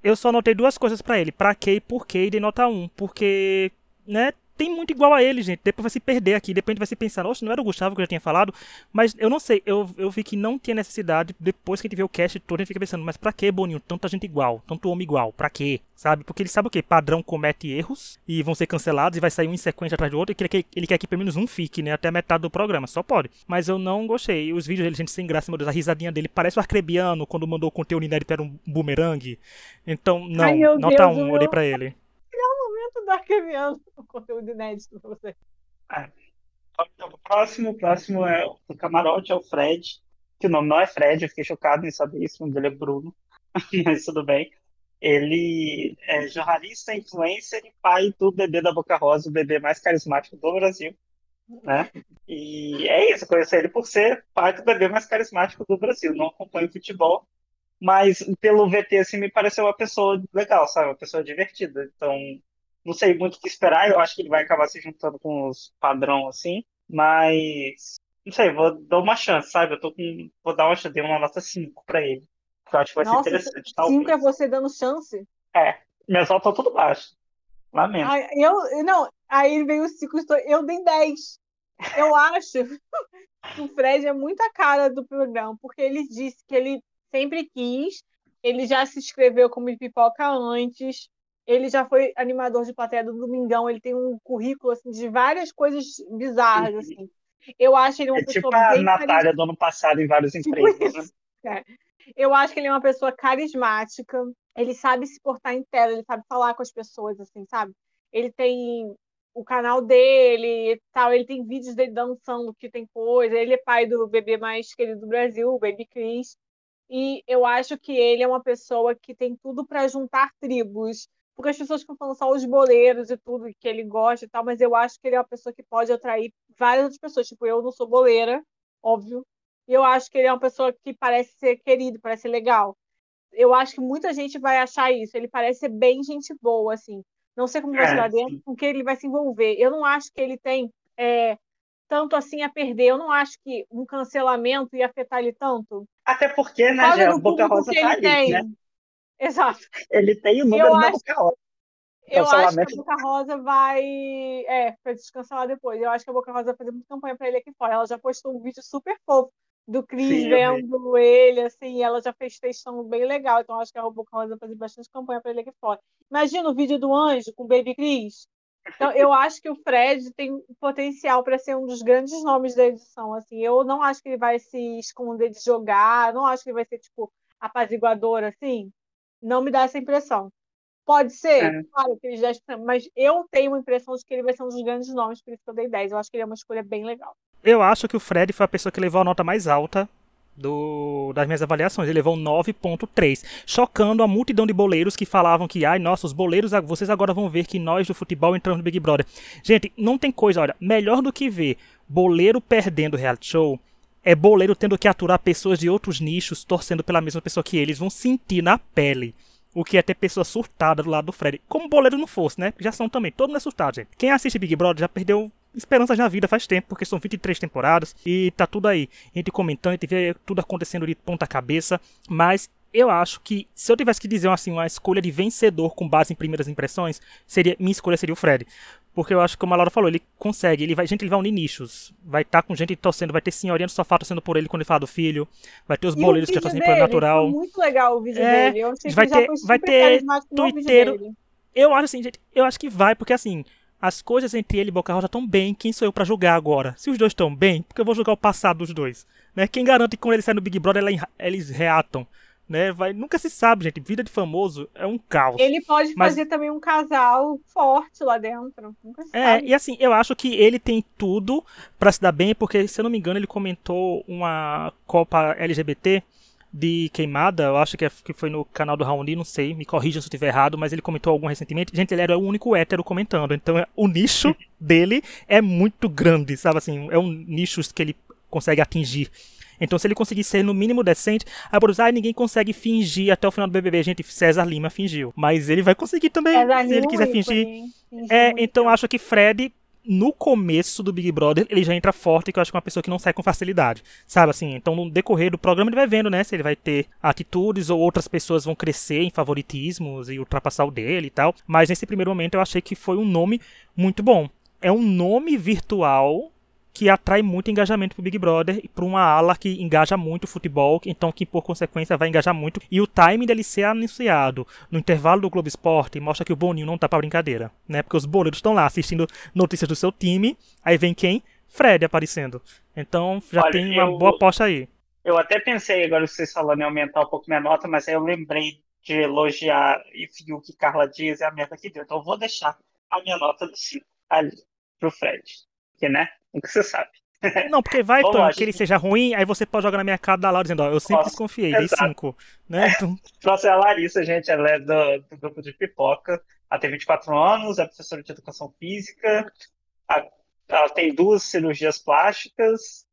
Eu só notei duas coisas para ele. Pra que e por que e dei nota 1. Porque, né, tem muito igual a ele, gente. Depois vai se perder aqui. Depois a gente vai se pensar, oxe, não era o Gustavo que eu já tinha falado. Mas eu não sei, eu, eu vi que não tinha necessidade. Depois que a gente vê o cast todo, a gente fica pensando, mas pra que, Boninho? Tanta gente igual, tanto homem igual, pra quê? Sabe? Porque ele sabe o quê? Padrão comete erros e vão ser cancelados e vai sair um em sequência atrás do outro. E ele quer, ele quer que pelo menos um fique, né? Até a metade do programa. Só pode. Mas eu não gostei. Os vídeos dele, gente, sem graça, meu Deus, a risadinha dele parece o Arcrebiano quando mandou o conteúdo inédito era um bumerangue. Então, não, Ai, nota Deus, um, olhei pra ele muito Darkeviano o conteúdo inédito pra você. É. Então, o próximo, próximo é o camarote, é o Fred. Que o nome não é Fred, eu fiquei chocado em saber isso, o nome dele é Bruno. Mas tudo bem. Ele é jornalista, influencer e pai do bebê da Boca Rosa, o bebê mais carismático do Brasil. Né? E é isso, conheci ele por ser pai do bebê mais carismático do Brasil. Não acompanho futebol, mas pelo VT assim me pareceu uma pessoa legal, sabe? Uma pessoa divertida. Então, não sei muito o que esperar, eu acho que ele vai acabar se juntando com os padrão assim, mas não sei, vou dar uma chance, sabe? Eu tô com. Vou dar uma chance, dei uma nota 5 pra ele. Que eu acho que vai Nossa, ser interessante. 5 é você dando chance? É. Minhas notas estão tudo baixo. Lamento. Aí, eu, não, aí veio o 5, eu dei 10. Eu acho que o Fred é muita cara do programa, porque ele disse que ele sempre quis, ele já se inscreveu como pipoca antes, ele já foi animador de plateia do Domingão, ele tem um currículo assim, de várias coisas bizarras. Assim. Eu acho ele uma é pessoa. Tipo a Natália do ano passado em vários tipo empregos. Né? É. Eu acho que ele é uma pessoa carismática, ele sabe se portar em tela, ele sabe falar com as pessoas, assim, sabe? Ele tem o canal dele e tal, ele tem vídeos dele dançando que tem coisa, ele é pai do bebê mais querido do Brasil, o Baby Chris. E eu acho que ele é uma pessoa que tem tudo para juntar tribos porque as pessoas ficam falando só os boleiros e tudo que ele gosta e tal, mas eu acho que ele é uma pessoa que pode atrair várias outras pessoas. Tipo, eu não sou boleira, óbvio, e eu acho que ele é uma pessoa que parece ser querido, parece ser legal. Eu acho que muita gente vai achar isso. Ele parece ser bem gente boa, assim. Não sei como vai chegar é, dentro, com que ele vai se envolver. Eu não acho que ele tem é, tanto assim a perder. Eu não acho que um cancelamento ia afetar ele tanto. Até porque, né, já, Boca Rosa tá ali, né? Exato. Ele tem o número eu da acho, Boca Rosa. Eu acho que a Boca Rosa vai. É, vai descancelar depois. Eu acho que a Boca Rosa vai fazer muita campanha pra ele aqui fora. Ela já postou um vídeo super fofo do Cris vendo ele, assim, ela já fez textão bem legal. Então acho que a Boca Rosa vai fazer bastante campanha pra ele aqui fora. Imagina o vídeo do Anjo com o Baby Cris. Então, eu acho que o Fred tem potencial para ser um dos grandes nomes da edição. Assim, eu não acho que ele vai se esconder de jogar, não acho que ele vai ser tipo apaziguador assim não me dá essa impressão. Pode ser, é. claro, que eles mas eu tenho a impressão de que ele vai ser um dos grandes nomes, por isso que eu dei 10. Eu acho que ele é uma escolha bem legal. Eu acho que o Fred foi a pessoa que levou a nota mais alta do, das minhas avaliações. Ele levou 9.3, chocando a multidão de boleiros que falavam que, ai, nossa, os boleiros, vocês agora vão ver que nós do futebol entramos no Big Brother. Gente, não tem coisa, olha, melhor do que ver boleiro perdendo reality show é boleiro tendo que aturar pessoas de outros nichos torcendo pela mesma pessoa que eles vão sentir na pele. O que é ter pessoa surtada do lado do Fred. Como boleiro não fosse, né? Já são também. Todo mundo é surtado, gente. Quem assiste Big Brother já perdeu esperanças na vida faz tempo, porque são 23 temporadas e tá tudo aí. A gente comentando, a gente vê tudo acontecendo de ponta cabeça. Mas eu acho que se eu tivesse que dizer assim, uma escolha de vencedor com base em primeiras impressões, seria minha escolha seria o Fred. Porque eu acho que, como a Laura falou, ele consegue, ele vai, gente, ele vai unir nichos. Vai estar tá com gente torcendo, vai ter senhorinha do sofá torcendo por ele quando ele fala do filho. Vai ter os boleiros que já fazem por natural. Foi muito legal o vídeo é, dele. Eu achei vai que ter, vai ter twitteiro. Eu acho assim, gente, eu acho que vai, porque assim, as coisas entre ele e Boca Rosa estão bem. Quem sou eu para julgar agora? Se os dois estão bem, porque eu vou julgar o passado dos dois. Né? Quem garante que quando ele sai no Big Brother, eles reatam né? Vai, nunca se sabe, gente. Vida de famoso é um caos. Ele pode mas... fazer também um casal forte lá dentro. Nunca se é, sabe. e assim, eu acho que ele tem tudo para se dar bem, porque, se eu não me engano, ele comentou uma Copa LGBT de queimada, eu acho que, é, que foi no canal do Raoni, não sei, me corrija se eu estiver errado, mas ele comentou algum recentemente. Gente, ele era o único hétero comentando, então é, o nicho dele é muito grande, sabe assim, é um nicho que ele consegue atingir. Então, se ele conseguir ser no mínimo decente, aí por usar, ninguém consegue fingir até o final do BBB. Gente, César Lima fingiu. Mas ele vai conseguir também, César se ele quiser fingir. É, então acho que Fred no começo do Big Brother, ele já entra forte, que eu acho que é uma pessoa que não sai com facilidade. Sabe assim? Então, no decorrer do programa, ele vai vendo, né? Se ele vai ter atitudes ou outras pessoas vão crescer em favoritismos e ultrapassar o dele e tal. Mas nesse primeiro momento, eu achei que foi um nome muito bom. é um nome virtual que atrai muito engajamento pro Big Brother e para uma ala que engaja muito o futebol, então que por consequência vai engajar muito. E o time dele ser anunciado no intervalo do Globo Esporte mostra que o Boninho não tá pra brincadeira, né? Porque os boleiros estão lá assistindo notícias do seu time, aí vem quem? Fred aparecendo. Então já Olha, tem uma eu, boa aposta aí. Eu até pensei agora vocês falando em aumentar um pouco minha nota, mas aí eu lembrei de elogiar e Fiuk e Carla Dias e a merda que deu. Então eu vou deixar a minha nota do 5 ali pro Fred. Porque, né? O que você sabe. Não, porque vai, Tom, que ele seja ruim, aí você pode jogar na minha cara da Laura dizendo, ó, eu sempre Nossa, desconfiei, dei 5. Né? Então... Próxima é a Larissa, gente, ela é do, do, grupo de pipoca. Ela tem 24 anos, é professora de educação física, ela tem duas cirurgias plásticas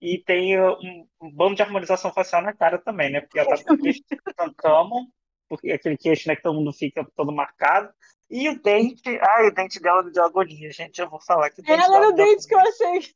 e tem um, um bando de harmonização facial na cara também, né? Porque ela tá com queixo de porque aquele queixo né, que todo mundo fica todo marcado. E o dente, ai, o dente dela me deu agonia, gente. Eu vou falar que o dente Ela era o dente que eu achei.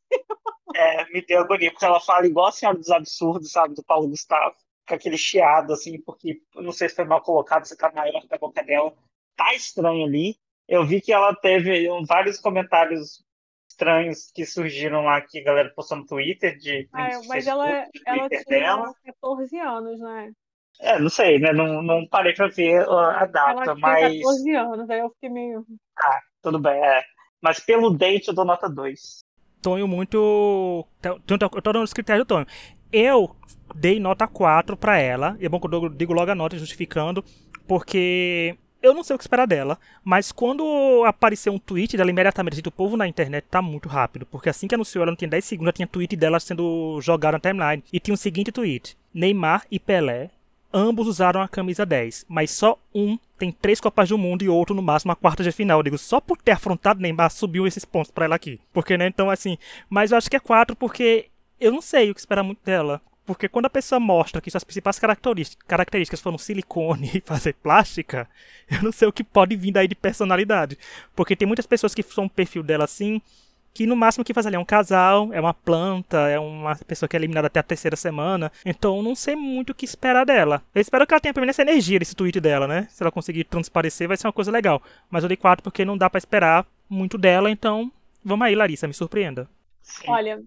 É, me deu agonia, porque ela fala igual a Senhora dos Absurdos, sabe, do Paulo Gustavo, com aquele chiado, assim, porque não sei se foi mal colocado, se tá maior da boca dela. Tá estranho ali. Eu vi que ela teve vários comentários estranhos que surgiram lá que a galera postou no Twitter de. Ah, mas ela, ela tinha dela. 14 anos, né? É, não sei, né? Não, não parei pra ver a data, ela mas. 14 anos, aí eu fiquei meio. Ah, tudo bem, é. Mas pelo dente eu dou nota 2. Tonho muito. Eu tô dando os critérios do Tonho. Eu dei nota 4 pra ela. E é bom que eu digo logo a nota justificando. Porque eu não sei o que esperar dela, mas quando apareceu um tweet dela imediatamente, o povo na internet tá muito rápido, porque assim que anunciou ela não tinha 10 segundos, já tinha tweet dela sendo jogado na timeline. E tinha o seguinte tweet: Neymar e Pelé ambos usaram a camisa 10, mas só um tem três Copas do Mundo e outro no máximo a quarta de final. Eu digo, só por ter afrontado Neymar subiu esses pontos para ela aqui. Porque, né, então assim, mas eu acho que é quatro porque eu não sei o que esperar muito dela. Porque quando a pessoa mostra que suas principais características foram silicone e fazer plástica, eu não sei o que pode vir daí de personalidade. Porque tem muitas pessoas que são um perfil dela assim, que no máximo que faz ali é um casal, é uma planta, é uma pessoa que é eliminada até a terceira semana. Então não sei muito o que esperar dela. Eu espero que ela tenha pelo menos essa energia desse tweet dela, né? Se ela conseguir transparecer, vai ser uma coisa legal. Mas eu dei 4 porque não dá para esperar muito dela, então vamos aí, Larissa, me surpreenda. Olha,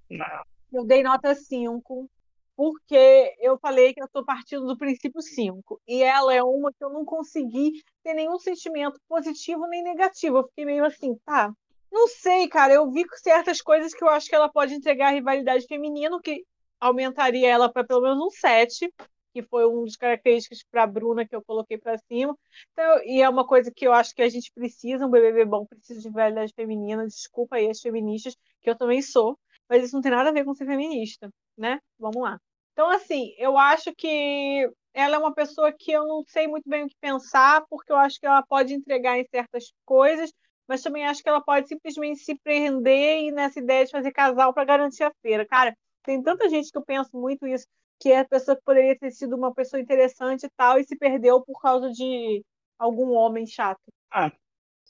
eu dei nota 5 porque eu falei que eu estou partindo do princípio 5. E ela é uma que eu não consegui ter nenhum sentimento positivo nem negativo. Eu fiquei meio assim, tá, não sei, cara. Eu vi certas coisas que eu acho que ela pode entregar a rivalidade feminina, que aumentaria ela para pelo menos um 7, que foi uma das características para a Bruna que eu coloquei para cima. Então, e é uma coisa que eu acho que a gente precisa, um BBB bom precisa de rivalidade feminina. Desculpa aí as feministas, que eu também sou, mas isso não tem nada a ver com ser feminista, né? Vamos lá. Então, assim, eu acho que ela é uma pessoa que eu não sei muito bem o que pensar, porque eu acho que ela pode entregar em certas coisas, mas também acho que ela pode simplesmente se prender e nessa ideia de fazer casal para garantir a feira. Cara, tem tanta gente que eu penso muito isso, que é a pessoa que poderia ter sido uma pessoa interessante e tal, e se perdeu por causa de algum homem chato. Ah,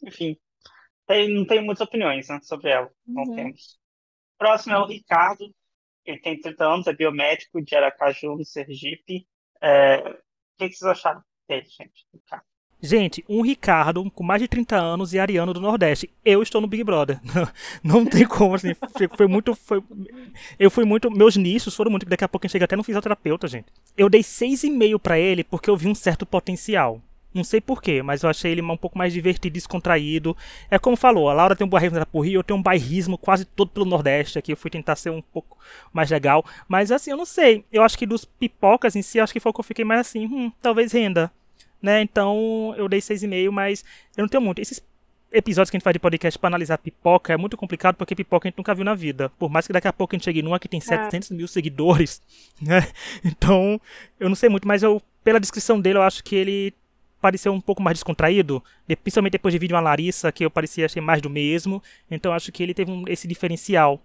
enfim. Tem, não tenho muitas opiniões né, sobre ela. Não uhum. temos. Próximo é o Ricardo. Ele tem 30 anos, é biomédico de Aracaju, no Sergipe. É... O que vocês acharam dele, gente? Ricardo? Gente, um Ricardo com mais de 30 anos e Ariano do Nordeste. Eu estou no Big Brother. Não, tem como, assim. Foi muito. Foi, eu fui muito. Meus nichos foram muito. Daqui a pouco gente chega até no fisioterapeuta, gente. Eu dei 6,5 para ele porque eu vi um certo potencial. Não sei porquê, mas eu achei ele um pouco mais divertido, descontraído. É como falou, a Laura tem um bairrismo por Rio, eu tenho um bairrismo quase todo pelo Nordeste aqui. Eu fui tentar ser um pouco mais legal. Mas assim, eu não sei. Eu acho que dos pipocas em si, acho que foi o que eu fiquei mais assim. Hum, talvez renda né? Então eu dei 6,5, mas eu não tenho muito. Esses episódios que a gente faz de podcast para analisar pipoca é muito complicado porque pipoca a gente nunca viu na vida. Por mais que daqui a pouco a gente chegue numa que tem 700 é. mil seguidores, né? Então eu não sei muito, mas eu, pela descrição dele, eu acho que ele pareceu um pouco mais descontraído, principalmente depois de vídeo uma Larissa, que eu parecia achei mais do mesmo. Então acho que ele teve um, esse diferencial,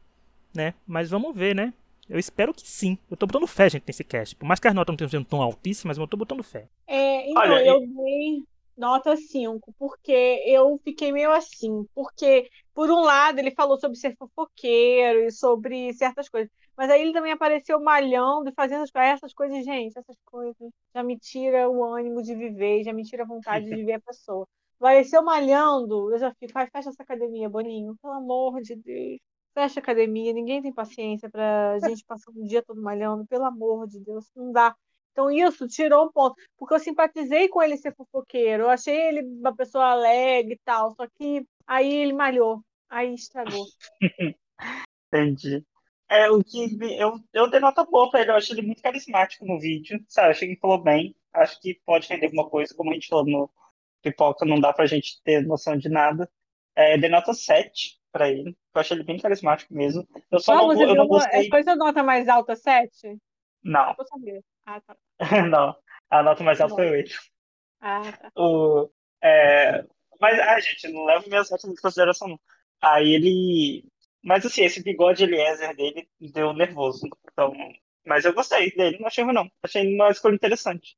né? Mas vamos ver, né? Eu espero que sim. Eu tô botando fé, gente, nesse cast. Por mais que as notas não tenham sido tão altíssimas, mas eu tô botando fé. É, então, Olha, eu dei nota 5, porque eu fiquei meio assim. Porque, por um lado, ele falou sobre ser fofoqueiro e sobre certas coisas. Mas aí ele também apareceu malhando e fazendo essas coisas, gente, essas coisas já me tira o ânimo de viver, já me tira a vontade de ver a pessoa. Apareceu malhando, eu já fico, vai, fecha essa academia, Boninho, pelo amor de Deus. Fecha a academia, ninguém tem paciência pra gente passar um dia todo malhando, pelo amor de Deus, não dá. Então isso tirou um ponto, porque eu simpatizei com ele ser fofoqueiro, eu achei ele uma pessoa alegre e tal, só que aí ele malhou, aí estragou. Entendi. É, o que eu, eu dei nota boa pra ele, eu achei ele muito carismático no vídeo, sabe? Achei que ele falou bem, acho que pode render alguma coisa, como a gente falou no Pipoca, não dá pra gente ter noção de nada. É, dei nota 7 pra ele, eu achei ele bem carismático mesmo. Eu só não, você eu não gostei... Foi sua nota mais alta 7? Não. Vou saber. Ah, tá. não, a nota mais alta foi 8. Ah, tá. O, é, mas, ah, gente, não levo minhas notas em consideração, não. Aí ele mas assim, esse bigode Eliezer dele deu nervoso. Então, mas eu gostei dele, não achei ruim não. Achei uma escolha interessante.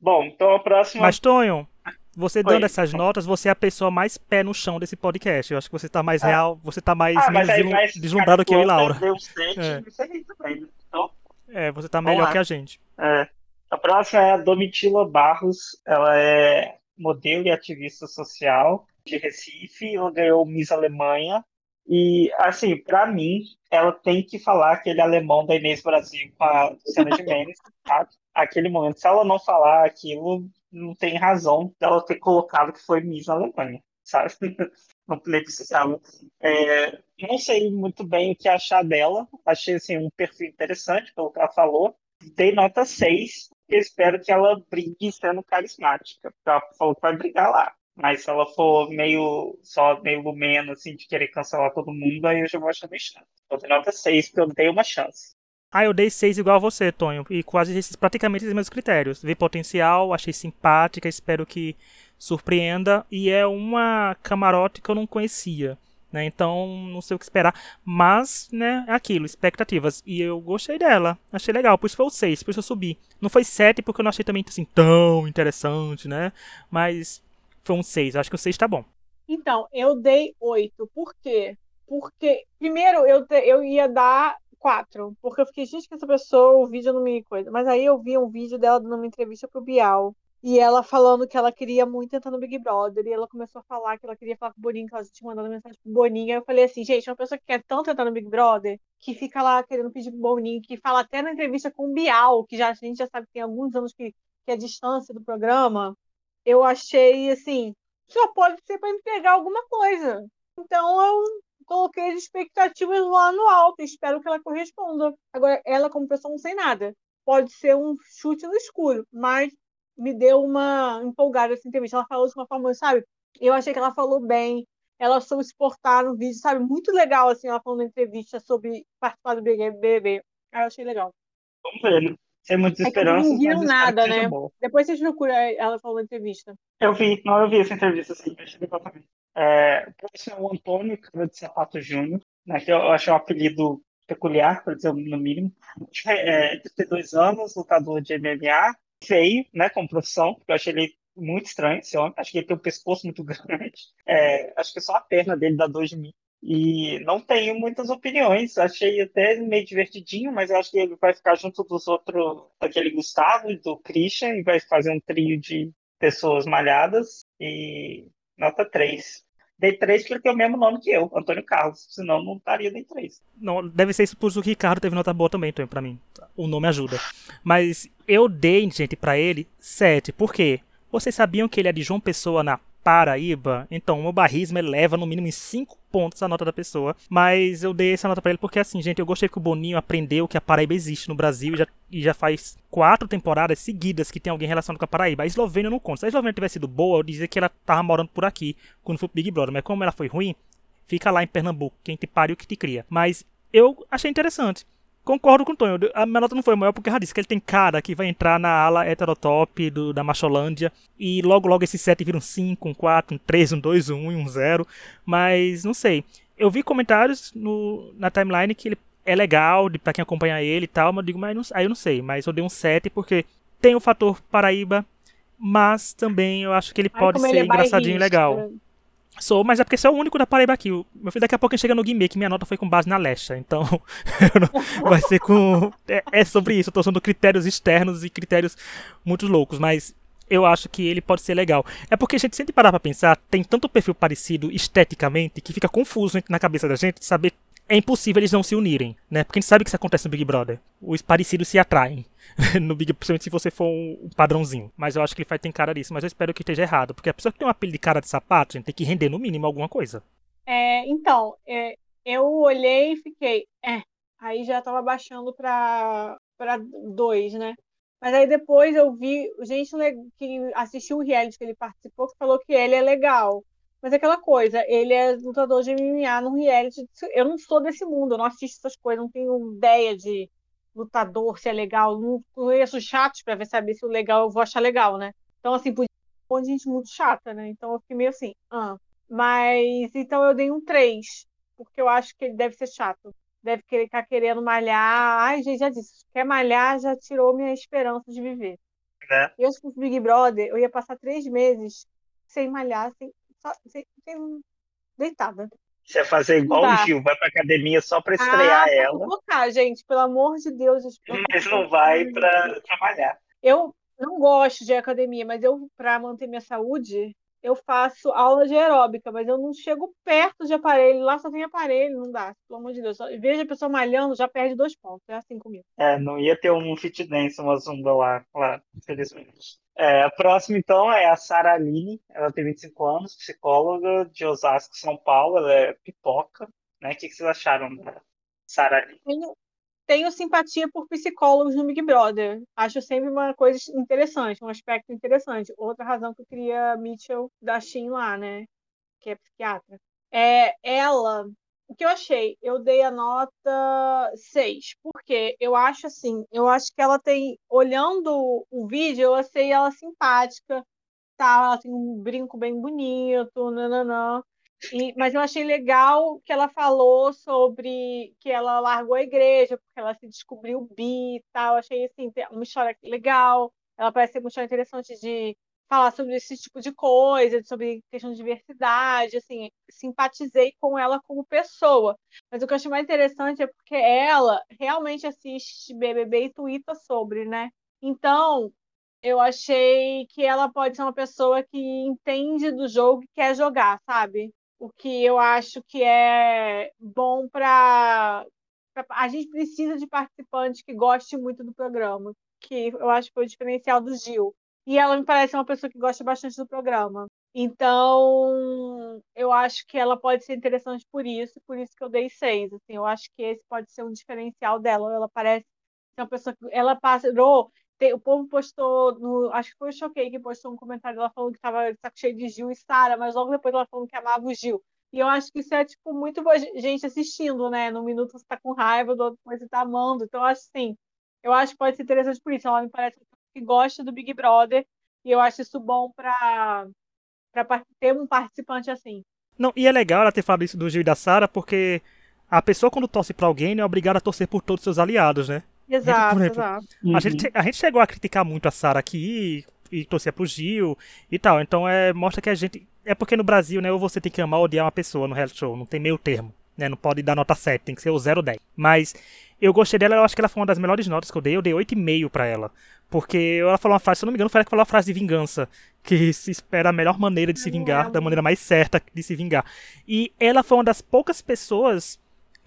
Bom, então a próxima. Mas, Tonho, você dando Oi. essas notas, você é a pessoa mais pé no chão desse podcast. Eu acho que você tá mais ah. real, você tá mais, ah, menos deslumbrado que eu e Laura. Deu 7, é. também, né? então, é, você tá melhor que a gente. É. A próxima é a Domitila Barros. Ela é modelo e ativista social de Recife. Ela ganhou Miss Alemanha e, assim, para mim, ela tem que falar aquele alemão da Inês Brasil com a Luciana Gimenez, tá? Aquele momento. Se ela não falar aquilo, não tem razão dela ter colocado que foi Miss na Alemanha, sabe? No plebiscito. É, não sei muito bem o que achar dela. Achei, assim, um perfil interessante, pelo que ela falou. Dei nota 6. E espero que ela brigue sendo carismática. Ela falou que vai brigar lá. Mas se ela for meio só meio lumeno, assim, de querer cancelar todo mundo, aí eu já vou achar meio chato. Eu dei nota 6, porque eu dei uma chance. Ah, eu dei 6 igual a você, Tonho. E quase esses, praticamente os mesmos critérios. Vi potencial, achei simpática, espero que surpreenda. E é uma camarote que eu não conhecia. Né? Então, não sei o que esperar. Mas, né, é aquilo, expectativas. E eu gostei dela. Achei legal. Por isso foi o 6, por isso eu subi. Não foi 7, porque eu não achei também assim tão interessante, né? Mas foi um 6. Acho que o 6 tá bom. Então, eu dei 8. Por quê? Porque, primeiro, eu, te, eu ia dar 4. Porque eu fiquei, gente, que essa pessoa, o vídeo não me coisa. Mas aí eu vi um vídeo dela dando uma entrevista pro Bial. E ela falando que ela queria muito entrar no Big Brother. E ela começou a falar que ela queria falar com o Boninho, que ela tinha mandado mensagem pro Boninho. Aí eu falei assim, gente, uma pessoa que quer tanto entrar no Big Brother, que fica lá querendo pedir pro Boninho, que fala até na entrevista com o Bial, que já, a gente já sabe que tem alguns anos que, que é a distância do programa eu achei assim, só pode ser para me pegar alguma coisa. Então eu coloquei as expectativas lá no alto, espero que ela corresponda. Agora, ela como pessoa não sei nada. Pode ser um chute no escuro, mas me deu uma empolgada essa entrevista. Ela falou de uma forma, sabe? Eu achei que ela falou bem. Ela soube se portar no vídeo, sabe? Muito legal, assim, ela falando na entrevista sobre participar do BBB. Aí eu achei legal. Vamos ver, né? sem muita é esperança. Não viram nada, né? Depois vocês procuram ela falando na entrevista. Eu vi, não, eu vi essa entrevista, sim, exatamente. É, o Antônio, cara de Sapato Júnior, né, que eu acho um apelido peculiar, para dizer no mínimo. É, 32 anos, lutador de MMA, feio, né, como profissão, porque eu achei ele muito estranho, esse homem. Acho que ele tem um pescoço muito grande. É, acho que só a perna dele dá dois de mim. E não tenho muitas opiniões. Achei até meio divertidinho, mas acho que ele vai ficar junto dos outros, daquele Gustavo e do Christian, e vai fazer um trio de pessoas malhadas. E nota 3. Dei 3 porque ele tem o mesmo nome que eu, Antônio Carlos. Senão não estaria nem 3. Não, deve ser isso por o Ricardo teve nota boa também, então, pra mim. O nome ajuda. Mas eu dei, gente, para ele 7. Por quê? Vocês sabiam que ele é de João Pessoa na Paraíba, então o meu barrismo eleva no mínimo em 5 pontos a nota da pessoa. Mas eu dei essa nota para ele porque, assim, gente, eu gostei que o Boninho aprendeu que a Paraíba existe no Brasil e já, e já faz quatro temporadas seguidas que tem alguém relacionado com a Paraíba. A Eslovênia não conta. Se a Eslovênia tivesse sido boa, eu dizia que ela tava morando por aqui quando foi pro Big Brother. Mas como ela foi ruim, fica lá em Pernambuco. Quem te pariu que te cria. Mas eu achei interessante. Concordo com o Tonho. A minha nota não foi maior porque já disse que ele tem cara que vai entrar na ala heterotop do, da Macholândia. E logo, logo esse 7 vira um 5, um 4, um 3, um 2, um 1 e um 0. Mas não sei. Eu vi comentários no, na timeline que ele é legal para quem acompanha ele e tal. Mas eu digo, mas não, aí eu não sei. Mas eu dei um 7 porque tem o fator Paraíba. Mas também eu acho que ele pode ser ele é engraçadinho e legal. Sou, mas é porque você é o único da Paraíba aqui. meu filho, daqui a pouco chega no Guimê, que minha nota foi com base na Lecha. Então, vai ser com. É, é, sobre isso. Eu tô usando critérios externos e critérios muito loucos. Mas eu acho que ele pode ser legal. É porque a gente sempre parar pra pensar, tem tanto perfil parecido esteticamente que fica confuso na cabeça da gente saber. É impossível eles não se unirem, né? Porque a gente sabe que isso acontece no Big Brother. Os parecidos se atraem. no Big principalmente se você for um padrãozinho. Mas eu acho que ele vai ter cara disso. Mas eu espero que esteja errado. Porque a pessoa que tem um apelido de cara de sapato, gente, tem que render no mínimo alguma coisa. É, então, é, eu olhei e fiquei. É, aí já tava baixando pra, pra dois, né? Mas aí depois eu vi gente que assistiu o reality que ele participou que falou que ele é legal. Mas é aquela coisa, ele é lutador de MMA no reality. Eu não sou desse mundo, eu não assisto essas coisas, não tenho ideia de lutador, se é legal. Não conheço chatos para ver saber se o legal eu vou achar legal, né? Então, assim, podia um monte de gente muito chata, né? Então eu fiquei meio assim, ah. Mas então eu dei um 3, porque eu acho que ele deve ser chato. Deve querer ficar querendo malhar. Ai, gente, já disse, quer malhar, já tirou minha esperança de viver. É. Eu, se fosse Big Brother, eu ia passar três meses sem malhar, sem, sem deitada. Você ia fazer igual o Gil, vai pra academia só pra estrear ah, ela. Focar, gente, pelo amor de Deus. Mas não vai pra trabalhar. Eu não gosto de academia, mas eu, pra manter minha saúde, eu faço aula de aeróbica, mas eu não chego perto de aparelho. Lá só tem aparelho, não dá, pelo amor de Deus. Veja a pessoa malhando, já perde dois pontos. É assim comigo. É, não ia ter um fit dance, uma zumba lá, lá infelizmente. É, a próxima, então, é a Sara Aline. Ela tem 25 anos, psicóloga de Osasco, São Paulo. Ela é pipoca. Né? O que, vocês acharam da Sara Aline? Tenho, simpatia por psicólogos no Big Brother. Acho sempre uma coisa interessante, um aspecto interessante. Outra razão que eu queria Mitchell da Shin lá, né? Que é psiquiatra. É, ela o que eu achei? Eu dei a nota 6, porque eu acho assim, eu acho que ela tem, olhando o vídeo, eu achei ela simpática, tá? Ela tem um brinco bem bonito, nananã. E, mas eu achei legal que ela falou sobre que ela largou a igreja, porque ela se descobriu bi e tal. Achei assim, uma história legal. Ela parece ser uma história interessante de falar sobre esse tipo de coisa, sobre questão de diversidade, assim, simpatizei com ela como pessoa. Mas o que eu achei mais interessante é porque ela realmente assiste BBB e twitta sobre, né? Então, eu achei que ela pode ser uma pessoa que entende do jogo e quer jogar, sabe? O que eu acho que é bom para a gente precisa de participante que goste muito do programa, que eu acho que foi o diferencial do Gil e ela me parece uma pessoa que gosta bastante do programa. Então, eu acho que ela pode ser interessante por isso, por isso que eu dei seis. Assim, eu acho que esse pode ser um diferencial dela. Ela parece ser uma pessoa que. Ela passou. O povo postou, no, acho que foi o Choquei que postou um comentário ela falando que estava saco cheio de Gil e Sara, mas logo depois ela falando que amava o Gil. E eu acho que isso é, tipo, muito boa gente assistindo, né? No minuto você tá com raiva, do outro você tá amando. Então, eu acho assim, eu acho que pode ser interessante por isso. Ela me parece que gosta do Big Brother e eu acho isso bom para para ter um participante assim. Não, e é legal ela ter falado isso do Gil e da Sara, porque a pessoa quando torce para alguém é obrigada a torcer por todos os seus aliados, né? Exato, a gente, exato. A, gente, a gente chegou a criticar muito a Sara aqui e, e torcer pro Gil e tal. Então é, mostra que a gente. É porque no Brasil, né, ou você tem que amar ou odiar uma pessoa no reality show, não tem meio termo. Né, não pode dar nota 7, tem que ser o 0 10. Mas eu gostei dela, eu acho que ela foi uma das melhores notas que eu dei. Eu dei 8,5 pra ela. Porque ela falou uma frase, se eu não me engano, foi ela que falou uma frase de vingança. Que se espera a melhor maneira de se vingar, da maneira mais certa de se vingar. E ela foi uma das poucas pessoas,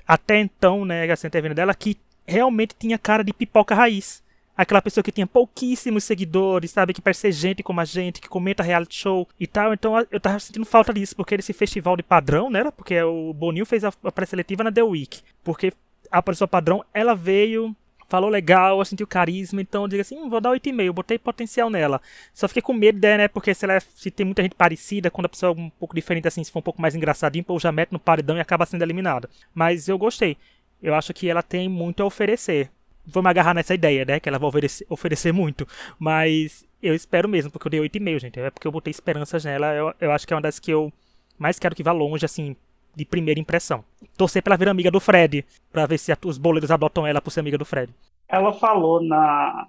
até então, né, assim, até vendo dela, que realmente tinha cara de pipoca raiz. Aquela pessoa que tinha pouquíssimos seguidores, sabe? Que parece ser gente como a gente, que comenta reality show e tal. Então eu tava sentindo falta disso, porque esse festival de padrão, né? Porque o Boninho fez a pré-seletiva na The Week. Porque a pessoa padrão, ela veio, falou legal, eu senti o carisma, então eu digo assim, hum, vou dar 8,5, botei potencial nela. Só fiquei com medo né, porque se, ela, se tem muita gente parecida, quando a pessoa é um pouco diferente assim, se for um pouco mais engraçadinho, pô, já mete no paredão e acaba sendo eliminada. Mas eu gostei. Eu acho que ela tem muito a oferecer. Vou me agarrar nessa ideia, né, que ela vai oferecer, oferecer muito. Mas eu espero mesmo, porque eu dei 8,5, gente. É porque eu botei esperanças nela. Eu, eu acho que é uma das que eu mais quero que vá longe, assim, de primeira impressão. Torcer pra vir amiga do Fred, pra ver se os boleiros adotam ela por ser amiga do Fred. Ela falou na,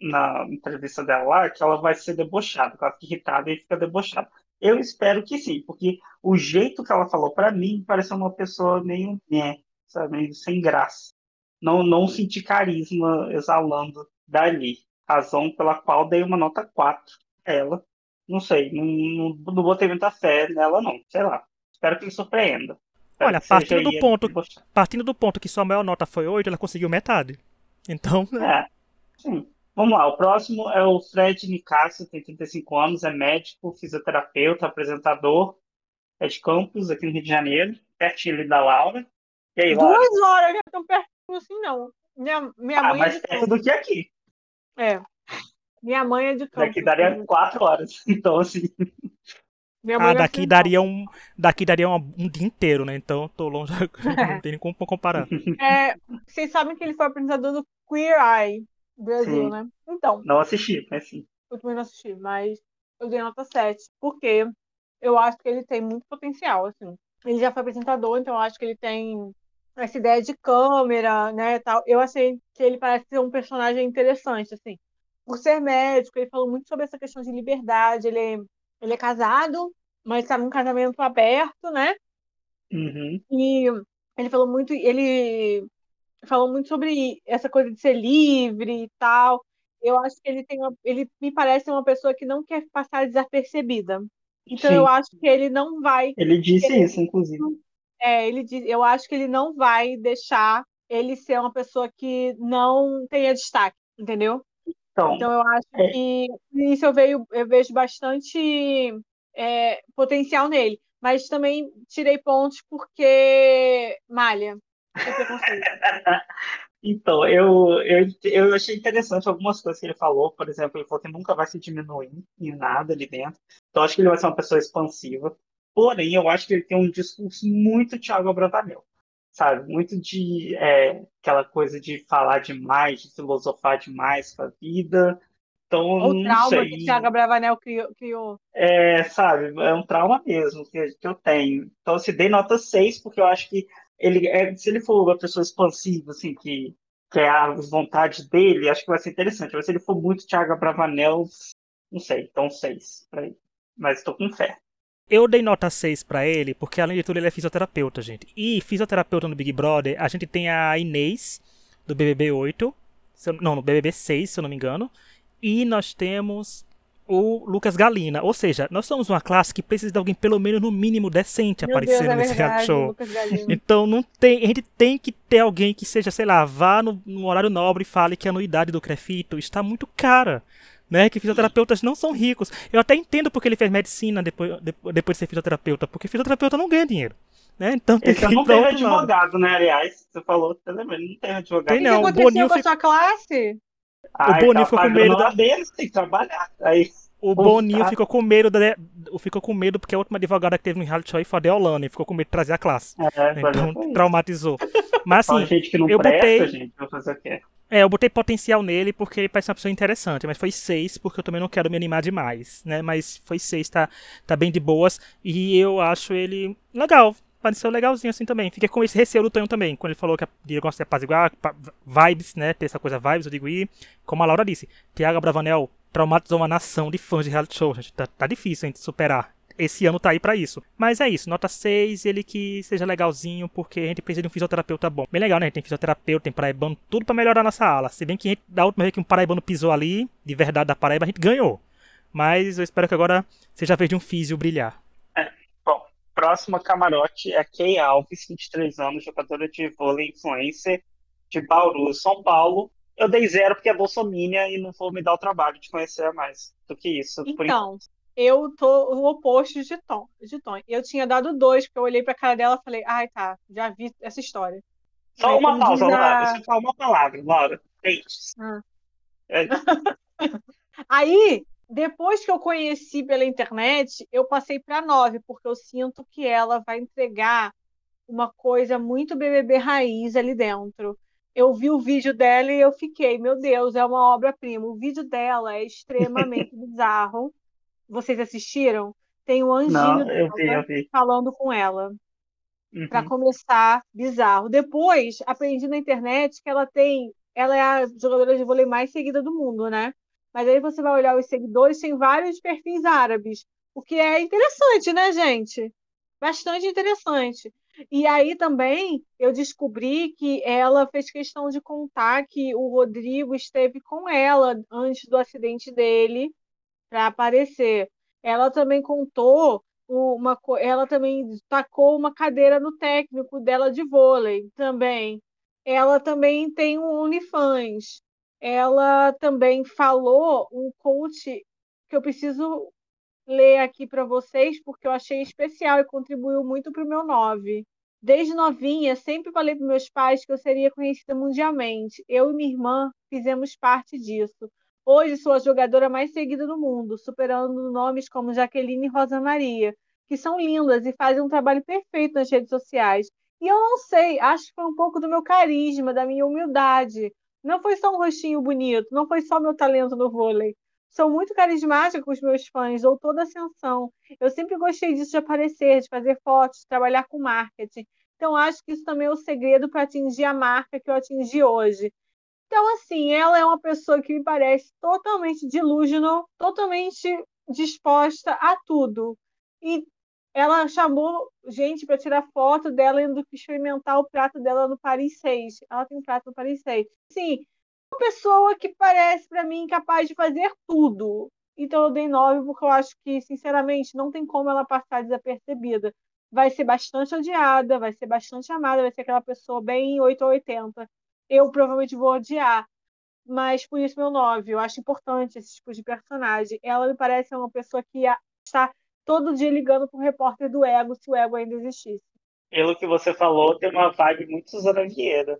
na entrevista dela lá que ela vai ser debochada, que ela fica irritada e fica debochada. Eu espero que sim, porque o jeito que ela falou para mim pareceu uma pessoa meio né, sabe, sem graça. Não, não senti carisma exalando dali. Razão pela qual dei uma nota 4. ela. Não sei, não, não, não botei muita fé nela, não. Sei lá. Espero que me surpreenda. Espero Olha, partindo do, ponto, partindo do ponto que sua maior nota foi 8, ela conseguiu metade. Então. Né? É, sim. Vamos lá, o próximo é o Fred Nicasso, tem 35 anos, é médico, fisioterapeuta, apresentador, é de Campos, aqui no Rio de Janeiro, pertinho ali da Laura. E aí, Laura? Duas horas, não é tão pertinho assim, não. Minha, minha ah, mãe é mais é perto do que aqui. É. Minha mãe é de Campos. Daqui daria quatro horas, então assim... ah, daqui daria um, daqui daria um, um, dia inteiro, né? Então tô longe, não tem nem como comparar. É, vocês sabem que ele foi apresentador do Queer Eye, Brasil, sim. né? Então. Não assisti, mas sim. Eu também não assisti, mas eu dei nota 7, porque eu acho que ele tem muito potencial, assim. Ele já foi apresentador, então eu acho que ele tem essa ideia de câmera, né, tal. Eu achei que ele parece ser um personagem interessante, assim. Por ser médico, ele falou muito sobre essa questão de liberdade. Ele é, ele é casado, mas está num casamento aberto, né? Uhum. E ele falou muito, ele falou muito sobre essa coisa de ser livre e tal. Eu acho que ele tem uma, ele me parece uma pessoa que não quer passar desapercebida. Então Sim. eu acho que ele não vai. Ele disse ele, isso, inclusive. É, ele diz, eu acho que ele não vai deixar ele ser uma pessoa que não tenha destaque, entendeu? Então, então eu acho é... que isso eu, vejo, eu vejo bastante é, potencial nele. Mas também tirei pontos porque malha. Então, eu, eu, eu achei interessante algumas coisas que ele falou. Por exemplo, ele falou que nunca vai se diminuir em nada ali dentro. Então, acho que ele vai ser uma pessoa expansiva. Porém, eu acho que ele tem um discurso muito Thiago Abravanel. Sabe? Muito de é, aquela coisa de falar demais, de filosofar demais com a vida. Então, o trauma sei. que Thiago Abravanel criou. É, sabe? É um trauma mesmo que, que eu tenho. Então, se dei nota 6, porque eu acho que ele é, se ele for uma pessoa expansiva, assim, que, que é a vontade dele, acho que vai ser interessante. Mas se ele for muito Thiago Bravanel, não sei, então seis pra ele. Mas estou com fé. Eu dei nota 6 para ele, porque além de tudo ele é fisioterapeuta, gente. E fisioterapeuta no Big Brother, a gente tem a Inês, do BBB 8. Não, no BBB 6, se eu não me engano. E nós temos o Lucas Galina. Ou seja, nós somos uma classe que precisa de alguém pelo menos no mínimo decente Meu aparecendo Deus, é nesse reality show. Então não tem, a gente tem que ter alguém que seja, sei lá, vá no, no horário nobre e fale que a anuidade do Crefito está muito cara. Né, que fisioterapeutas não são ricos. Eu até entendo porque ele fez medicina depois, depois de ser fisioterapeuta, porque fisioterapeuta não ganha dinheiro. Né? Então tem Ele que não tem advogado, lado. né? Aliás, você falou, você lembra? Ele não tem advogado. Tem não, o que aconteceu com a sua classe? o Boninho tá ficou com medo da deles, tem que trabalhar. Aí, o Boninho tá. ficou com medo da, ficou com medo porque a última advogada que teve no reality show foi a Deolane, ficou com medo de trazer a classe. É, então traumatizou. Mas assim, gente que não eu presta, botei gente, vou fazer o quê? É, eu botei potencial nele porque ele parece uma pessoa interessante, mas foi seis porque eu também não quero me animar demais, né? Mas foi seis, tá, tá bem de boas e eu acho ele legal, pareceu legalzinho assim também. Fiquei com esse receio do Tonho também, quando ele falou que ele gosta de apaziguar, vibes, né? Ter essa coisa vibes, eu digo, e como a Laura disse, Tiago Bravanel traumatizou uma nação de fãs de reality show, gente. Tá, tá difícil, hein, de superar. Esse ano tá aí para isso. Mas é isso, nota 6, ele que seja legalzinho, porque a gente precisa de um fisioterapeuta bom. Bem legal, né? Tem fisioterapeuta, tem paraibano, tudo para melhorar nossa ala. Se bem que gente, da última vez que um paraibano pisou ali, de verdade da Paraíba, a gente ganhou. Mas eu espero que agora seja a vez de um físio brilhar. É, bom, próxima camarote é Kay Alves, 23 anos, jogadora de vôlei influencer de Bauru, São Paulo. Eu dei zero porque é bolsomínia e não vou me dar o trabalho de conhecer mais do que isso. Então, eu tô o oposto de Tom. De Tom. Eu tinha dado dois, porque eu olhei pra cara dela e falei, ai tá, já vi essa história. Só Aí, uma pausa, Laura. Deixa eu falar uma palavra, Laura. Ah. É. Aí, depois que eu conheci pela internet, eu passei para nove, porque eu sinto que ela vai entregar uma coisa muito BBB raiz ali dentro eu vi o vídeo dela e eu fiquei, meu Deus, é uma obra-prima. O vídeo dela é extremamente bizarro. Vocês assistiram? Tem um anjinho Não, eu vi, eu vi. falando com ela. Uhum. Para começar, bizarro. Depois, aprendi na internet que ela tem. Ela é a jogadora de vôlei mais seguida do mundo, né? Mas aí você vai olhar os seguidores, tem vários perfis árabes. O que é interessante, né, gente? Bastante interessante. E aí também eu descobri que ela fez questão de contar que o Rodrigo esteve com ela antes do acidente dele para aparecer. Ela também contou uma ela também tacou uma cadeira no técnico dela de vôlei também. Ela também tem um OnlyFans. Ela também falou um coach que eu preciso ler aqui para vocês porque eu achei especial e contribuiu muito para o meu 9. Desde novinha, sempre falei para meus pais que eu seria conhecida mundialmente. Eu e minha irmã fizemos parte disso. Hoje sou a jogadora mais seguida do mundo, superando nomes como Jaqueline e Rosa Maria, que são lindas e fazem um trabalho perfeito nas redes sociais. E eu não sei, acho que foi um pouco do meu carisma, da minha humildade. Não foi só um rostinho bonito, não foi só meu talento no vôlei. Sou muito carismática com os meus fãs, dou toda a ascensão. Eu sempre gostei disso de aparecer, de fazer fotos, de trabalhar com marketing. Então, acho que isso também é o segredo para atingir a marca que eu atingi hoje. Então, assim, ela é uma pessoa que me parece totalmente delusional, totalmente disposta a tudo. E ela chamou gente para tirar foto dela indo experimentar o prato dela no Paris 6. Ela tem um prato no Paris 6. Sim, uma pessoa que parece para mim capaz de fazer tudo. Então eu dei 9 porque eu acho que, sinceramente, não tem como ela passar desapercebida. Vai ser bastante odiada, vai ser bastante amada, vai ser aquela pessoa bem 8 ou 80 eu provavelmente vou odiar. Mas por isso meu 9. Eu acho importante esse tipo de personagem. Ela me parece uma pessoa que está todo dia ligando para o repórter do Ego, se o Ego ainda existisse. Pelo que você falou, tem uma vibe muito Susana Vieira.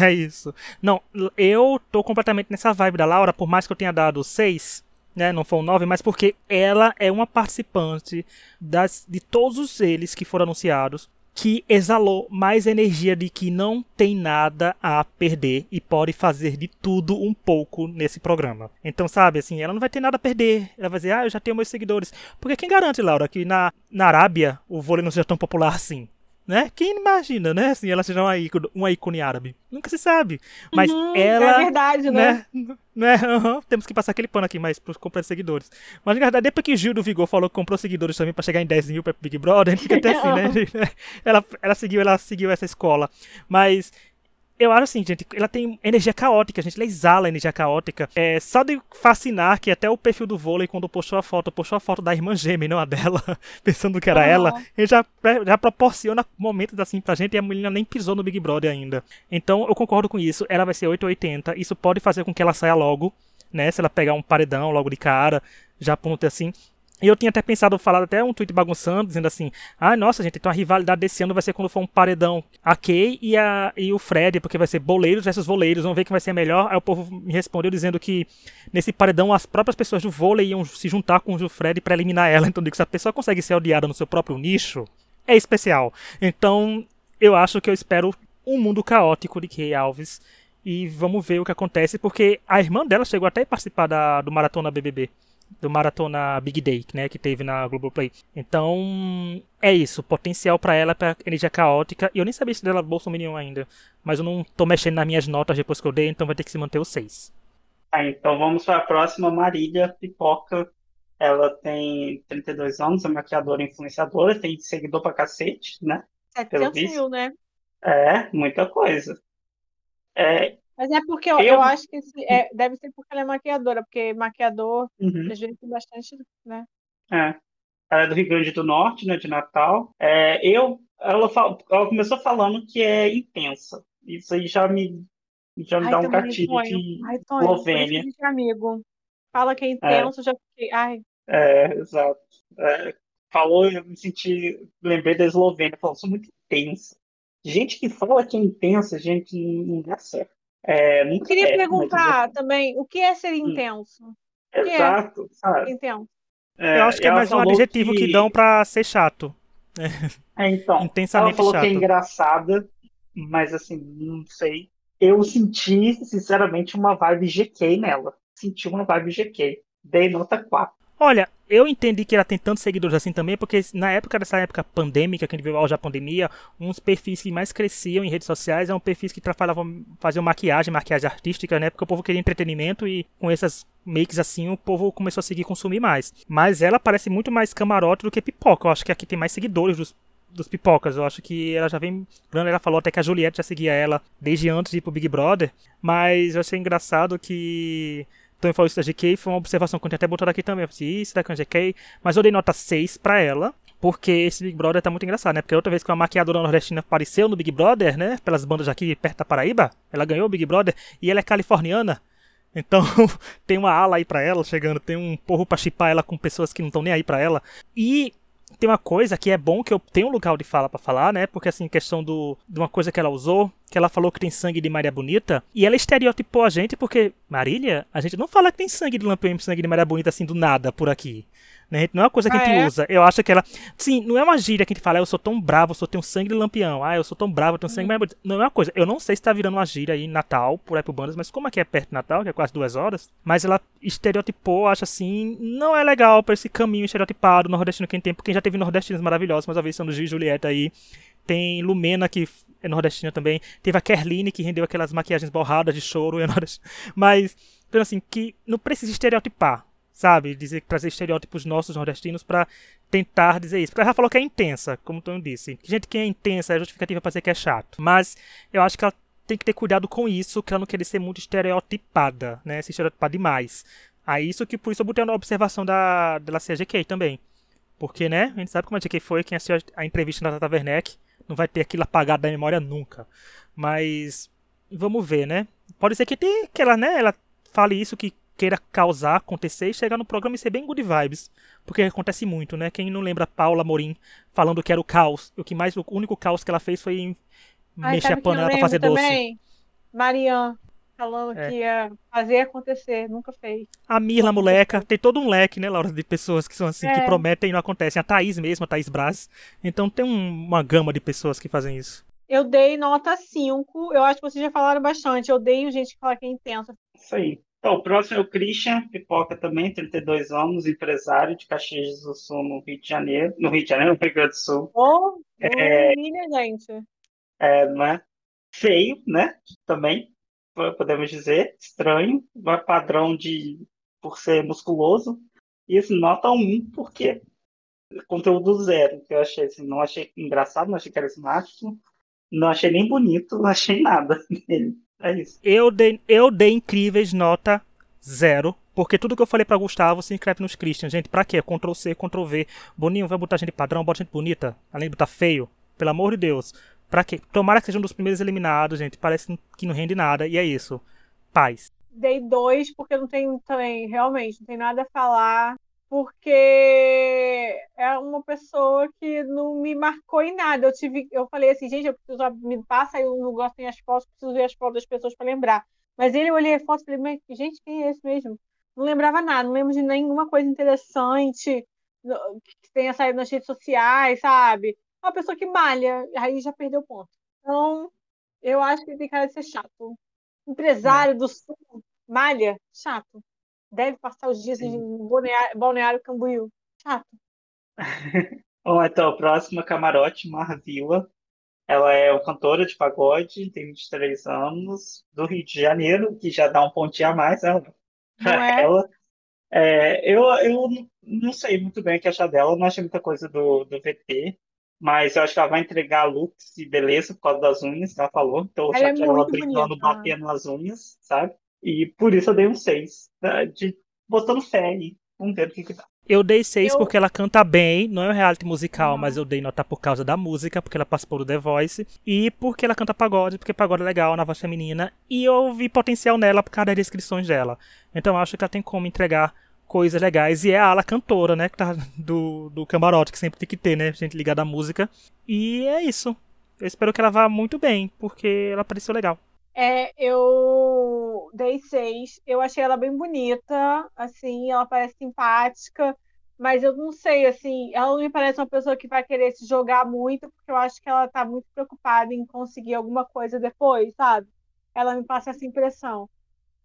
É isso. Não, eu tô completamente nessa vibe da Laura, por mais que eu tenha dado 6, né, não foi um 9, mas porque ela é uma participante das, de todos eles que foram anunciados que exalou mais energia de que não tem nada a perder e pode fazer de tudo um pouco nesse programa. Então, sabe, assim, ela não vai ter nada a perder. Ela vai dizer, ah, eu já tenho meus seguidores. Porque quem garante, Laura, que na, na Arábia o vôlei não seja tão popular assim? Né? Quem imagina, né? Assim, ela seja uma ícone, uma ícone árabe. Nunca se sabe. Mas uhum, ela. É verdade, né? né? né? Uhum, temos que passar aquele pano aqui mais pros comprar seguidores. Mas na verdade, depois que Gil do Vigor falou que comprou seguidores também pra chegar em 10 mil pra Big Brother, a gente fica até assim, né? ela, ela, seguiu, ela seguiu essa escola. Mas eu acho assim, gente, ela tem energia caótica, gente, ela exala energia caótica. É, só de fascinar que até o perfil do vôlei, quando postou a foto, postou a foto da irmã gêmea, não a dela, pensando que era ela, ele já, já proporciona momentos assim pra gente e a menina nem pisou no Big Brother ainda. Então eu concordo com isso, ela vai ser 880, isso pode fazer com que ela saia logo, né? Se ela pegar um paredão logo de cara, já ponto assim. E eu tinha até pensado, falar até um tweet bagunçando, dizendo assim: ah, nossa, gente, então a rivalidade desse ano vai ser quando for um paredão a Kay e, a, e o Fred, porque vai ser boleiros versus voleiros, vamos ver quem vai ser melhor. Aí o povo me respondeu dizendo que nesse paredão as próprias pessoas do vôlei iam se juntar com o Fred para eliminar ela. Então, digo, se a pessoa consegue ser odiada no seu próprio nicho, é especial. Então, eu acho que eu espero um mundo caótico de Kay Alves. E vamos ver o que acontece, porque a irmã dela chegou até a participar da, do Maratona BBB do Maratona Big Day, né, que teve na Globoplay. Então, é isso, potencial para ela para energia caótica. E eu nem sabia se dela Bolsonaro ainda, mas eu não tô mexendo nas minhas notas depois que eu dei, então vai ter que se manter o 6. Ah, então vamos para a próxima, Marília Pipoca. Ela tem 32 anos, é maquiadora e influenciadora, tem seguidor pra cacete, né? 700 mil, né? É, muita coisa. É, mas é porque eu, eu... eu acho que esse, é, deve ser porque ela é maquiadora, porque maquiador uhum. às vezes tem bastante, né? É. Ela é do Rio Grande do Norte, né, de Natal. É, eu, ela, ela começou falando que é intensa. Isso aí já me, já me Ai, dá um gatilho de Ai, amigo. Fala que é, é. intenso, é. já fiquei. Ai. É, exato. É, falou, eu me senti, lembrei da Eslovênia, falou, sou muito intensa. Gente que fala que é intensa, gente, não dá certo. É, eu queria é, perguntar também o que é ser hum. intenso? É Exato, sabe? Intenso. É, eu acho que é mais um adjetivo que... que dão para ser chato. É, então. Intensamente ela falou chato. que é engraçada, mas assim, não sei. Eu senti, sinceramente, uma vibe GK nela. Senti uma vibe GK. Dei nota 4. Olha, eu entendi que ela tem tantos seguidores assim também, porque na época dessa época pandêmica, que a gente viu a pandemia, uns perfis que mais cresciam em redes sociais eram perfis que trabalhavam, faziam maquiagem, maquiagem artística, né? Porque o povo queria entretenimento e com essas makes assim o povo começou a seguir consumir mais. Mas ela parece muito mais camarote do que pipoca. Eu acho que aqui tem mais seguidores dos, dos pipocas. Eu acho que ela já vem. Ela falou até que a Juliette já seguia ela desde antes de ir pro Big Brother. Mas eu achei engraçado que Então eu falo isso da GK, foi uma observação que eu tinha até botado aqui também. Eu falei, isso daqui é uma GK, mas eu dei nota 6 pra ela. Porque esse Big Brother tá muito engraçado, né? Porque outra vez que uma maquiadora nordestina apareceu no Big Brother, né? Pelas bandas aqui perto da Paraíba, ela ganhou o Big Brother e ela é californiana. Então tem uma ala aí pra ela chegando, tem um porro pra chipar ela com pessoas que não estão nem aí pra ela. E tem uma coisa que é bom que eu tenho um lugar de fala para falar, né? Porque assim, questão do, de uma coisa que ela usou, que ela falou que tem sangue de Maria Bonita, e ela estereotipou a gente porque, Marília, a gente não fala que tem sangue de Lampião e sangue de Maria Bonita assim do nada por aqui. Né? Não é uma coisa que ah, a gente é? usa. Eu acho que ela. Sim, não é uma gíria que a gente fala, ah, eu sou tão bravo, eu sou tenho sangue de lampião. Ah, eu sou tão bravo, eu tenho sangue. Hum. Não é uma coisa. Eu não sei se tá virando uma gíria aí em Natal, por aí pro Bandas, mas como aqui é perto de Natal, que é quase duas horas, mas ela estereotipou, acho assim, não é legal pra esse caminho estereotipado nordestino que tem, porque já teve nordestinos maravilhosos, mas a vez são do Gil e Julieta aí. Tem Lumena, que é nordestina também. Teve a Kerline, que rendeu aquelas maquiagens borradas de choro. É mas, então assim, que não precisa estereotipar sabe? Dizer, trazer estereótipos nossos nordestinos para tentar dizer isso. Porque ela já falou que é intensa, como o Tom disse. Gente que é intensa é justificativa para dizer que é chato. Mas eu acho que ela tem que ter cuidado com isso, que ela não quer ser muito estereotipada, né? Se estereotipar demais. Aí isso que por isso eu botei na observação da dela ser a GK também. Porque, né, a gente sabe como a GK foi, quem assistiu a entrevista da Tata Werneck não vai ter aquilo apagado da memória nunca. Mas vamos ver, né? Pode ser que, tenha, que ela, né, ela fale isso que queira causar, acontecer e chegar no programa e ser bem good vibes. Porque acontece muito, né? Quem não lembra Paula Morim falando que era o caos. O que mais, o único caos que ela fez foi Ai, mexer a panela pra fazer também? doce. Marianne falando é. que ia fazer acontecer, nunca fez. A Mirla, moleca, tem todo um leque, né, Laura, de pessoas que são assim, é. que prometem e não acontecem. A Thaís mesmo, a Thaís Braz. Então tem um, uma gama de pessoas que fazem isso. Eu dei nota 5. Eu acho que vocês já falaram bastante. Eu odeio gente que fala que é intensa. Isso aí. Então, o próximo é o Christian Pipoca também, 32 anos, empresário de Caxias do Sul, no Rio de Janeiro, no Rio de Janeiro, no Rio Grande do Sul. Oh, é, gente. É, não é? Feio, né? Também, podemos dizer, estranho, não é padrão de por ser musculoso. E assim, nota 1, porque conteúdo zero, que eu achei assim, não achei engraçado, não achei carismático, não achei nem bonito, não achei nada nele. É isso. Eu dei, eu dei incríveis nota zero. Porque tudo que eu falei para Gustavo se inscreve nos Christian. Gente, pra quê? Ctrl C, Ctrl V. Boninho, vai botar gente padrão, bota gente bonita. Além de botar feio. Pelo amor de Deus. Pra quê? Tomara que sejam um dos primeiros eliminados, gente. Parece que não rende nada. E é isso. Paz. Dei dois, porque não tem também, realmente, não tem nada a falar porque é uma pessoa que não me marcou em nada. Eu tive, eu falei assim, gente, eu preciso me passa aí um negócio tem as fotos, preciso ver as fotos das pessoas para lembrar. Mas ele eu olhei a foto e falei, mas, gente, quem é esse mesmo? Não lembrava nada, não lembro de nenhuma coisa interessante que tenha saído nas redes sociais, sabe? Uma pessoa que malha, aí já perdeu o ponto. Então, eu acho que ele tem cara de ser chato. Empresário do sul, malha, chato deve passar os dias em Balneário, Balneário Camboriú. Chato. Bom, então, a próxima camarote, Marvila. Ela é cantora de pagode, tem 23 anos, do Rio de Janeiro, que já dá um pontinho a mais né, pra é? ela. É, eu, eu não sei muito bem o que achar dela, não achei muita coisa do, do VT, mas eu acho que ela vai entregar looks e beleza por causa das unhas, ela falou. Então, ela já é que ela brincando, batendo nas unhas, sabe? E por isso eu dei um 6. Né, de, botando fé aí. Vamos ver o que, que dá. Eu dei 6 eu... porque ela canta bem, não é um reality musical, uhum. mas eu dei nota por causa da música, porque ela participou do The Voice, e porque ela canta pagode, porque pagode é legal na voz feminina, e eu vi potencial nela por causa das descrições dela. Então acho que ela tem como entregar coisas legais, e é a ala cantora, né, que tá do, do camarote, que sempre tem que ter, né, gente ligada à música. E é isso. Eu espero que ela vá muito bem, porque ela pareceu legal. É, eu dei seis. Eu achei ela bem bonita, assim, ela parece simpática, mas eu não sei, assim, ela não me parece uma pessoa que vai querer se jogar muito, porque eu acho que ela tá muito preocupada em conseguir alguma coisa depois, sabe? Ela me passa essa impressão.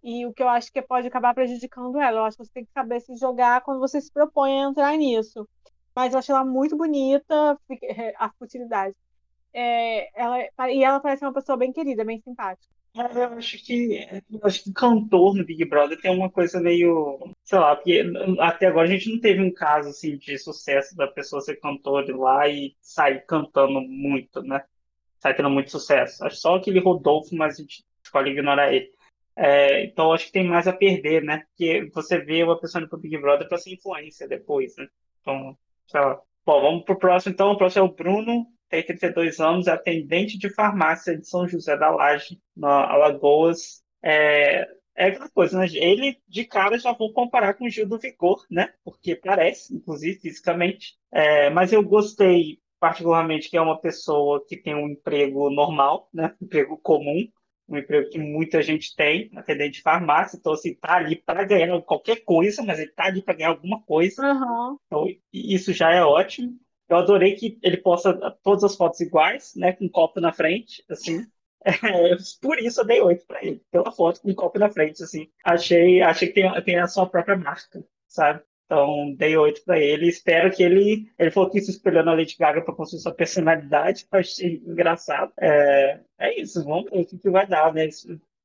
E o que eu acho que pode acabar prejudicando ela. Eu acho que você tem que saber se jogar quando você se propõe a entrar nisso. Mas eu achei ela muito bonita, a futilidade. É, ela, e ela parece uma pessoa bem querida, bem simpática. Eu acho que eu acho que cantor no Big Brother tem uma coisa meio, sei lá, porque até agora a gente não teve um caso assim de sucesso da pessoa ser cantor lá e sair cantando muito, né? Sair tendo muito sucesso. Acho só aquele Rodolfo, mas a gente escolhe ignorar ele. É, então acho que tem mais a perder, né? Porque você vê uma pessoa indo pro Big Brother para ser influência depois, né? Então, sei lá. Bom, vamos pro próximo então. O próximo é o Bruno, tem 32 anos, é atendente de farmácia de São José da Laje, na Alagoas. É, é aquela coisa, né? Ele, de cara, já vou comparar com o Gil do Vigor, né? Porque parece, inclusive, fisicamente. É, mas eu gostei, particularmente, que é uma pessoa que tem um emprego normal, né? Um emprego comum, um emprego que muita gente tem, atendente de farmácia. Então, assim, tá ali para ganhar qualquer coisa, mas ele tá ali para ganhar alguma coisa. Uhum. Então, isso já é ótimo. Eu adorei que ele posta todas as fotos iguais, né? Com um copo na frente, assim. É, por isso eu dei oito para ele, pela foto com um copo na frente, assim. Achei, achei que tem, tem a sua própria marca, sabe? Então, dei oito para ele. Espero que ele. Ele falou que se espelhou na Lady Gaga para construir sua personalidade. Achei engraçado. É, é isso, vamos ver o que, que vai dar, né?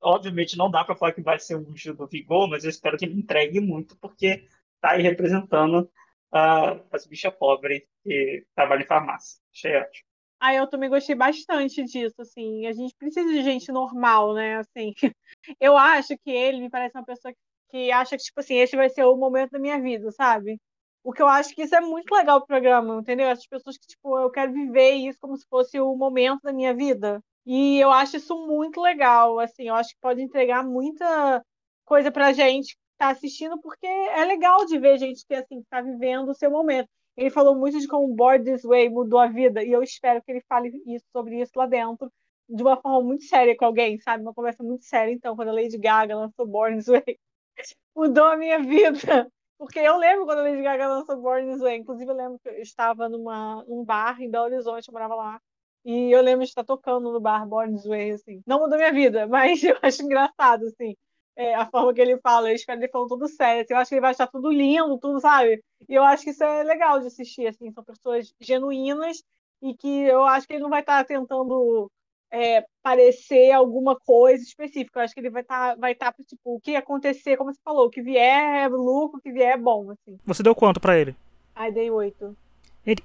Obviamente não dá para falar que vai ser um Gil do Vigor, mas eu espero que ele entregue muito, porque tá aí representando uh, as bichas pobres que trabalham em farmácia. Achei ótimo. Ah, eu também gostei bastante disso, assim. A gente precisa de gente normal, né? Assim, eu acho que ele me parece uma pessoa que acha que, tipo assim, esse vai ser o momento da minha vida, sabe? O que eu acho que isso é muito legal pro programa, entendeu? Essas pessoas que, tipo, eu quero viver isso como se fosse o momento da minha vida. E eu acho isso muito legal, assim, eu acho que pode entregar muita coisa pra gente que tá assistindo, porque é legal de ver gente que, assim, tá vivendo o seu momento. Ele falou muito de como Board This Way mudou a vida, e eu espero que ele fale isso, sobre isso lá dentro, de uma forma muito séria com alguém, sabe? Uma conversa muito séria. Então, quando a Lady Gaga lançou Born This Way, mudou a minha vida. Porque eu lembro quando a Lady Gaga lançou Born This Way. Inclusive, eu lembro que eu estava numa, num bar em Belo Horizonte, eu morava lá. E eu lembro de estar tocando no bar Born This Way, assim. Não mudou minha vida, mas eu acho engraçado, assim é, a forma que ele fala, eu espero ele falando tudo sério. Assim, eu acho que ele vai estar tudo lindo, tudo, sabe? E eu acho que isso é legal de assistir, assim, são pessoas genuínas e que eu acho que ele não vai estar tentando é, parecer alguma coisa específica. Eu acho que ele vai estar, vai estar tipo, o que acontecer, como você falou, o que vier é lucro, o que vier é bom, assim. Você deu quanto para ele? Ai, dei oito.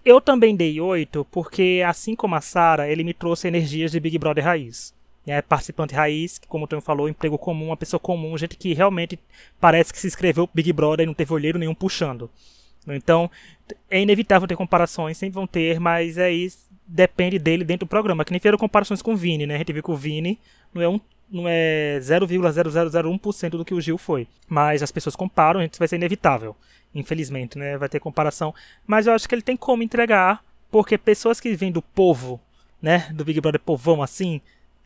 Eu também dei oito, porque assim como a Sara, ele me trouxe energias de Big Brother raiz é participante raiz, que como o Tom falou, emprego comum, uma pessoa comum, gente que realmente parece que se inscreveu Big Brother e não teve olheiro nenhum puxando. Então, é inevitável ter comparações, sempre vão ter, mas aí depende dele dentro do programa. Que nem fizeram comparações com o Vini, né? A gente viu que o Vini não é um não é 0,0001% do que o Gil foi. Mas as pessoas comparam, isso vai ser inevitável. Infelizmente, né? Vai ter comparação. Mas eu acho que ele tem como entregar, porque pessoas que vêm do povo, né? Do Big Brother povão assim,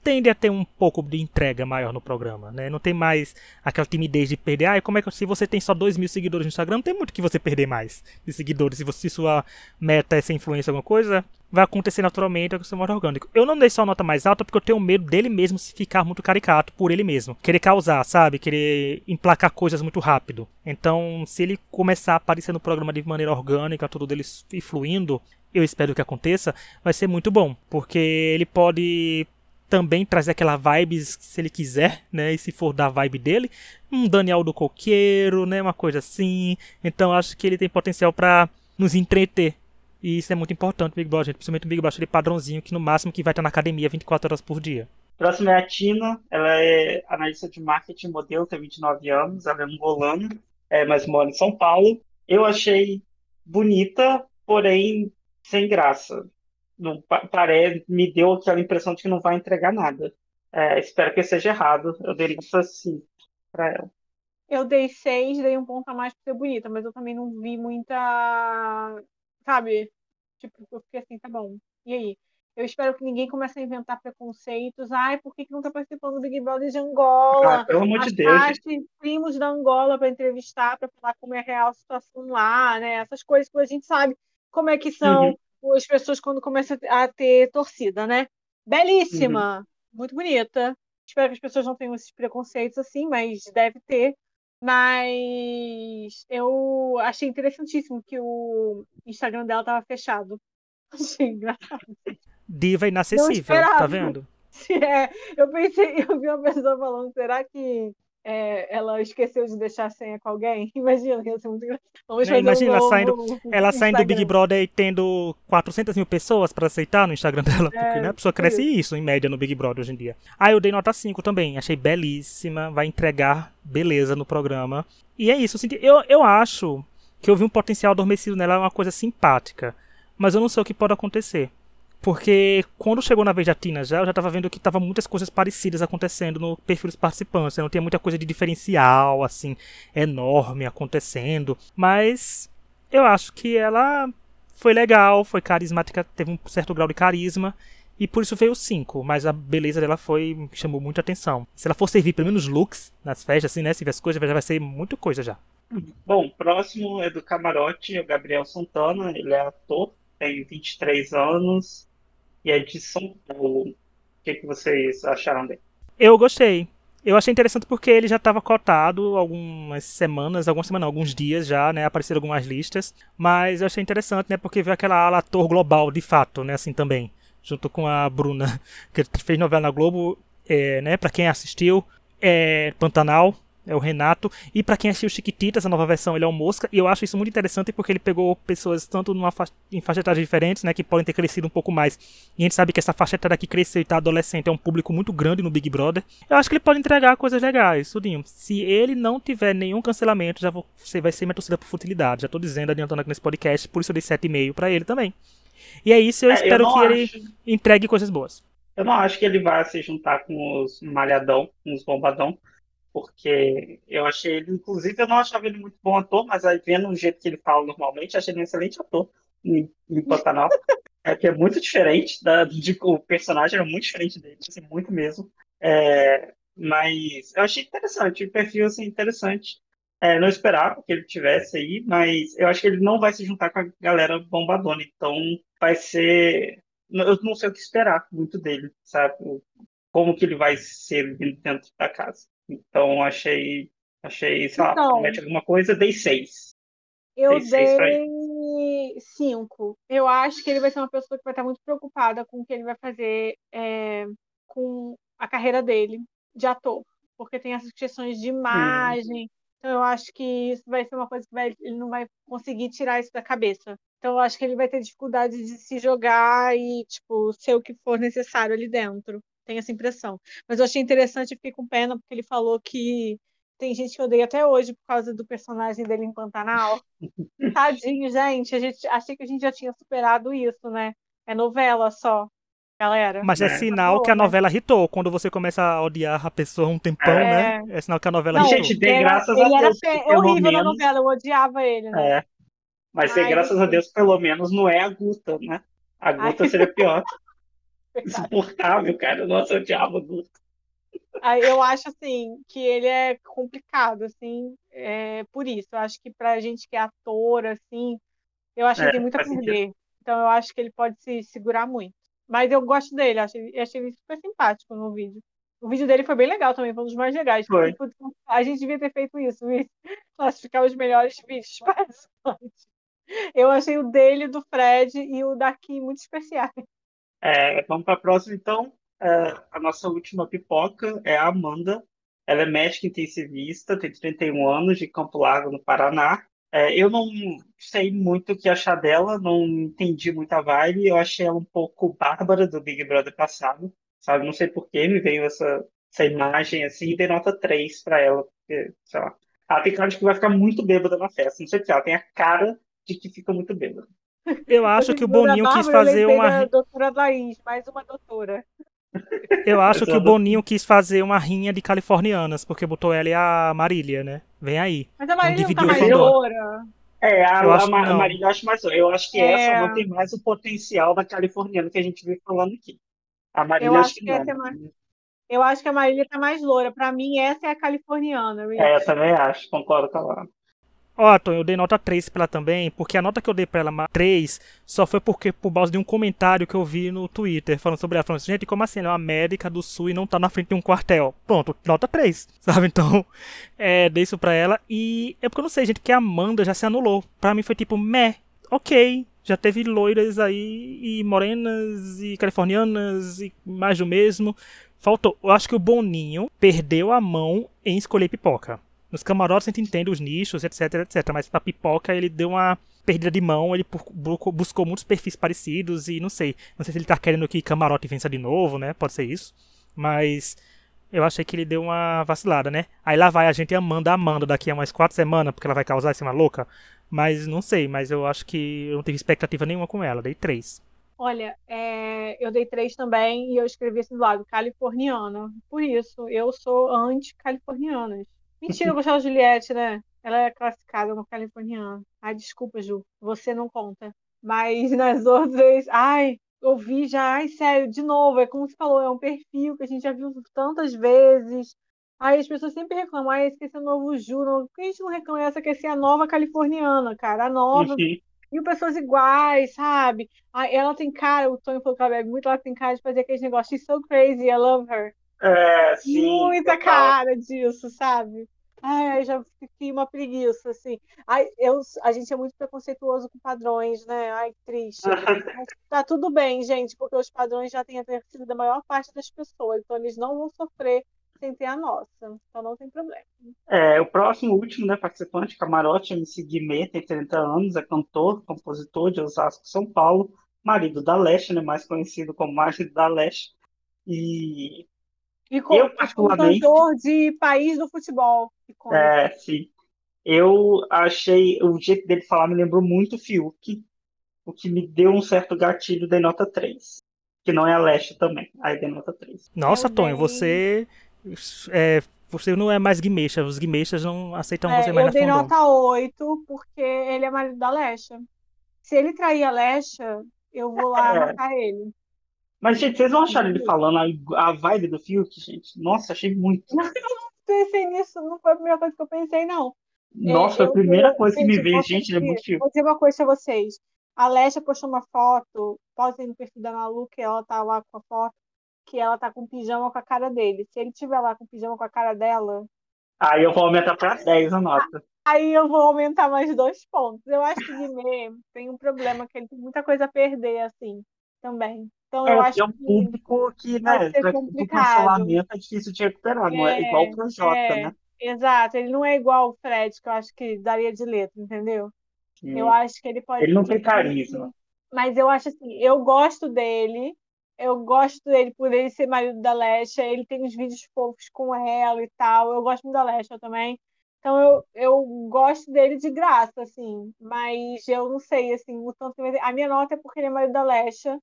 tende a ter um pouco de entrega maior no programa, né? Não tem mais aquela timidez de perder. Ah, como é que se você tem só 2 mil seguidores no Instagram, não tem muito que você perder mais de seguidores. Se, você, se sua meta é ser influência alguma coisa, vai acontecer naturalmente, é seu modo orgânico. Eu não dei só nota mais alta porque eu tenho medo dele mesmo se ficar muito caricato por ele mesmo. Querer causar, sabe? Querer emplacar coisas muito rápido. Então, se ele começar a aparecer no programa de maneira orgânica, tudo dele fluindo, eu espero que aconteça, vai ser muito bom, porque ele pode também trazer aquela vibe, se ele quiser, né? E se for da vibe dele, um Daniel do Coqueiro, né? Uma coisa assim. Então acho que ele tem potencial para nos entreter. E isso é muito importante Big Brother, principalmente o Big Brother de padrãozinho, que no máximo que vai estar na academia 24 horas por dia. Próxima é a Tina, ela é analista de marketing modelo, tem 29 anos, ela é angolana, é, mas mora em São Paulo. Eu achei bonita, porém sem graça não parece, me deu aquela impressão de que não vai entregar nada. É, espero que seja errado. Eu dei isso assim para ela. Eu dei seis, dei um ponto a mais por ser bonita, mas eu também não vi muita. Sabe? Tipo, eu fiquei assim, tá bom. E aí? Eu espero que ninguém comece a inventar preconceitos. Ai, por que, que não tá participando do Big Brother de Angola? Ah, pelo amor de Deus. primos da Angola para entrevistar, para falar como é a real situação lá, né? Essas coisas que a gente sabe como é que são. Uhum as pessoas quando começam a ter torcida, né? Belíssima, uhum. muito bonita. Espero que as pessoas não tenham esses preconceitos assim, mas deve ter. Mas eu achei interessantíssimo que o Instagram dela estava fechado. Achei engraçado. Diva inacessível, tá vendo? É, eu pensei, eu vi uma pessoa falando, será que é, ela esqueceu de deixar a senha com alguém. Imagina, ia ser muito engraçado. Imagina um ela saindo, ela saindo do Big Brother e tendo 400 mil pessoas pra aceitar no Instagram dela. Porque é, né, a pessoa cresce isso. isso em média no Big Brother hoje em dia. Aí eu dei nota 5 também. Achei belíssima. Vai entregar beleza no programa. E é isso. Eu, eu acho que eu vi um potencial adormecido nela, é uma coisa simpática. Mas eu não sei o que pode acontecer. Porque quando chegou na vez da Tina já, eu já estava vendo que tava muitas coisas parecidas acontecendo no perfil dos participantes. Não tinha muita coisa de diferencial, assim, enorme acontecendo. Mas eu acho que ela foi legal, foi carismática, teve um certo grau de carisma. E por isso veio o 5, mas a beleza dela foi chamou muita atenção. Se ela for servir pelo menos looks nas festas, assim, né? Se as coisas, já vai ser muita coisa já. Bom, próximo é do camarote, o Gabriel Santana, ele é ator, tem 23 anos, e é de São Paulo. O que, que vocês acharam dele? Eu gostei. Eu achei interessante porque ele já estava cotado algumas semanas, algumas semanas, alguns dias já, né? Apareceram algumas listas. Mas eu achei interessante, né? Porque veio aquela ala ator global, de fato, né? Assim também. Junto com a Bruna, que fez novela na Globo, é, né? Pra quem assistiu, é Pantanal, é o Renato. E para quem assistiu Chiquititas, a nova versão, ele é o Mosca. E eu acho isso muito interessante porque ele pegou pessoas tanto numa em faixa etária diferentes, né, que podem ter crescido um pouco mais. E a gente sabe que essa faixa etária que cresceu e tá adolescente é um público muito grande no Big Brother. Eu acho que ele pode entregar coisas legais, tudinho. Se ele não tiver nenhum cancelamento, já vou, você vai ser minha torcida por futilidade. Já tô dizendo, adiantando aqui nesse podcast, por isso eu dei 7,5 para ele também. E é isso, eu é, espero eu que acho... ele entregue coisas boas. Eu não acho que ele vai se juntar com os malhadão, com os bombadão porque eu achei ele, inclusive, eu não achava ele muito bom ator, mas aí vendo o jeito que ele fala normalmente, achei ele um excelente ator em, em Pantanal. é que é muito diferente, da, de, o personagem era muito diferente dele, assim, muito mesmo. É, mas eu achei interessante, o perfil assim, interessante. É, não esperava que ele tivesse aí, mas eu acho que ele não vai se juntar com a galera bombadona, então vai ser. Eu não sei o que esperar muito dele, sabe? Como que ele vai ser dentro da casa. Então achei, achei, sei lá, então, promete alguma coisa, dei seis. Eu dei, dei cinco. Eu acho que ele vai ser uma pessoa que vai estar muito preocupada com o que ele vai fazer é, com a carreira dele de ator, porque tem essas questões de imagem. Hum. Então eu acho que isso vai ser uma coisa que vai, ele não vai conseguir tirar isso da cabeça. Então eu acho que ele vai ter dificuldade de se jogar e tipo ser o que for necessário ali dentro tenho essa impressão. Mas eu achei interessante e fiquei com pena, porque ele falou que tem gente que odeia até hoje por causa do personagem dele em Pantanal. Tadinho, gente. A gente achei que a gente já tinha superado isso, né? É novela só, galera. Mas é, é sinal que a né? novela né? Quando você começa a odiar a pessoa um tempão, é. né? É sinal que a novela Não, Gente, dê graças a Deus. Ele era horrível menos... na novela, eu odiava ele, né? É. Mas Ai, graças a Deus, pelo menos, não é a Guta, né? A Guta Ai. seria pior. Insuportável, cara. Nossa, eu odiava Guto. Eu acho assim que ele é complicado, assim, é, por isso. Eu acho que pra gente que é ator, assim, eu acho é, que tem muito a perder. Então eu acho que ele pode se segurar muito. Mas eu gosto dele, achei, achei ele super simpático no vídeo. O vídeo dele foi bem legal também, foi um dos mais legais. A gente devia ter feito isso, classificar os melhores vídeos participantes. Eu achei o dele, do Fred e o daqui muito especiais. É, vamos para a próxima, então. É, a nossa última pipoca é a Amanda. Ela é médica intensivista, tem 31 anos, de Campo Largo, no Paraná. É, eu não sei muito o que achar dela, não entendi muita vibe. Eu achei ela um pouco bárbara do Big Brother passado, sabe? Não sei por que me veio essa, essa imagem assim e dei nota 3 para ela, porque, sei lá. Ela tem cara de que vai ficar muito bêbada na festa. Não sei o que, ela tem a cara de que fica muito bêbada. Eu acho que o Boninho quis fazer uma. Doutora Laís, mais uma doutora. Eu acho que o Boninho quis fazer uma rinha de californianas, porque botou ela e a Marília, né? Vem aí. Mas a Marília então, não tá mais loura. É, a, eu a, acho, a, a Marília eu acho mais Eu acho que é. essa não tem mais o potencial da californiana que a gente vem falando aqui. A Marília eu acho que, que não. É mais... Eu acho que a Marília tá mais loura. Pra mim, essa é a californiana. É, eu também acho, concordo com ela. Ó, oh, eu dei nota 3 pra ela também, porque a nota que eu dei pra ela 3 só foi porque por causa de um comentário que eu vi no Twitter falando sobre ela, falando assim, gente, como assim? Ela é uma médica do sul e não tá na frente de um quartel. Pronto, nota 3, sabe? Então, é, dei isso pra ela. E é porque eu não sei, gente, porque a Amanda já se anulou. Pra mim foi tipo, meh, ok. Já teve loiras aí, e morenas, e californianas, e mais do mesmo Faltou. Eu acho que o Boninho perdeu a mão em escolher pipoca. Nos camarotes a gente entende os nichos, etc, etc. Mas pra pipoca ele deu uma perdida de mão, ele buscou muitos perfis parecidos e não sei. Não sei se ele tá querendo que camarote vença de novo, né? Pode ser isso. Mas eu achei que ele deu uma vacilada, né? Aí lá vai a gente amando a Amanda daqui a umas quatro semanas, porque ela vai causar essa louca. Mas não sei, mas eu acho que eu não tive expectativa nenhuma com ela. Dei três. Olha, é, eu dei três também e eu escrevi assim do lado, californiana. Por isso, eu sou anti-californianas. Mentira, eu gostava da Juliette, né? Ela é classificada como californiana. Ai, desculpa, Ju, você não conta. Mas nas outras, ai, eu vi já, ai, sério, de novo, é como você falou, é um perfil que a gente já viu tantas vezes. Aí as pessoas sempre reclamam, ai, é o novo Ju. Por que a gente não reclama essa que é a nova californiana, cara? A nova. Uhum. E pessoas iguais, sabe? Ai, ela tem cara, o Tony falou que ela bebe muito, ela tem cara de fazer aqueles negócios, she's so crazy, I love her. É, sim. Muita total. cara disso, sabe? Ai, já fiquei uma preguiça, assim. Ai, eu, a gente é muito preconceituoso com padrões, né? Ai, triste. Mas tá tudo bem, gente, porque os padrões já têm a torcida da maior parte das pessoas, então eles não vão sofrer sem ter a nossa, então não tem problema. É, o próximo, último, né, participante, Camarote, MC Guimê, tem 30 anos, é cantor, compositor de Osasco, São Paulo, marido da Leste, né, mais conhecido como marido da Leste, e e com, eu, particularmente, cantor de país do futebol. É, sim. Eu achei, o jeito dele falar me lembrou muito o Fiuk, o que me deu um certo gatilho de nota 3. Que não é a Leste também, aí de nota 3. Nossa, Tonho, você. É, você não é mais guimeixa, os guimeixas não aceitam é, você mais eu na Eu dei nota 8 porque ele é marido da Lesha. Se ele trair a Lesha, eu vou lá é. matar ele. Mas, gente, vocês não acharam ele falando a, a vibe do Fiuk, gente? Nossa, achei muito. Não, eu não pensei nisso, não foi a primeira coisa que eu pensei, não. Nossa, é, a primeira eu, coisa que me veio, gente, ele é muito Fiuk. Vou dizer uma coisa pra vocês. A Lesha postou uma foto, pode ter no perfil da Malu, que ela tá lá com a foto, que ela tá com pijama com a cara dele. Se ele tiver lá com pijama com a cara dela. Aí eu vou aumentar pra 10 a nota. Aí eu vou aumentar mais dois pontos. Eu acho que o Guimê tem um problema, que ele tem muita coisa a perder, assim, também. Então, é, eu acho é um público que, né, o cancelamento é difícil de recuperar, é, não é igual o Projota, é, né? Exato, ele não é igual o Fred, que eu acho que daria de letra, entendeu? Sim. Eu acho que ele pode. Ele não tem carisma. Mas eu acho assim, eu gosto dele, eu gosto dele por ele ser marido da Lesha, ele tem uns vídeos fofos com ela e tal. Eu gosto muito da Lesha também. Então eu, eu gosto dele de graça, assim, mas eu não sei, assim, o tanto que... A minha nota é porque ele é marido da Lesha,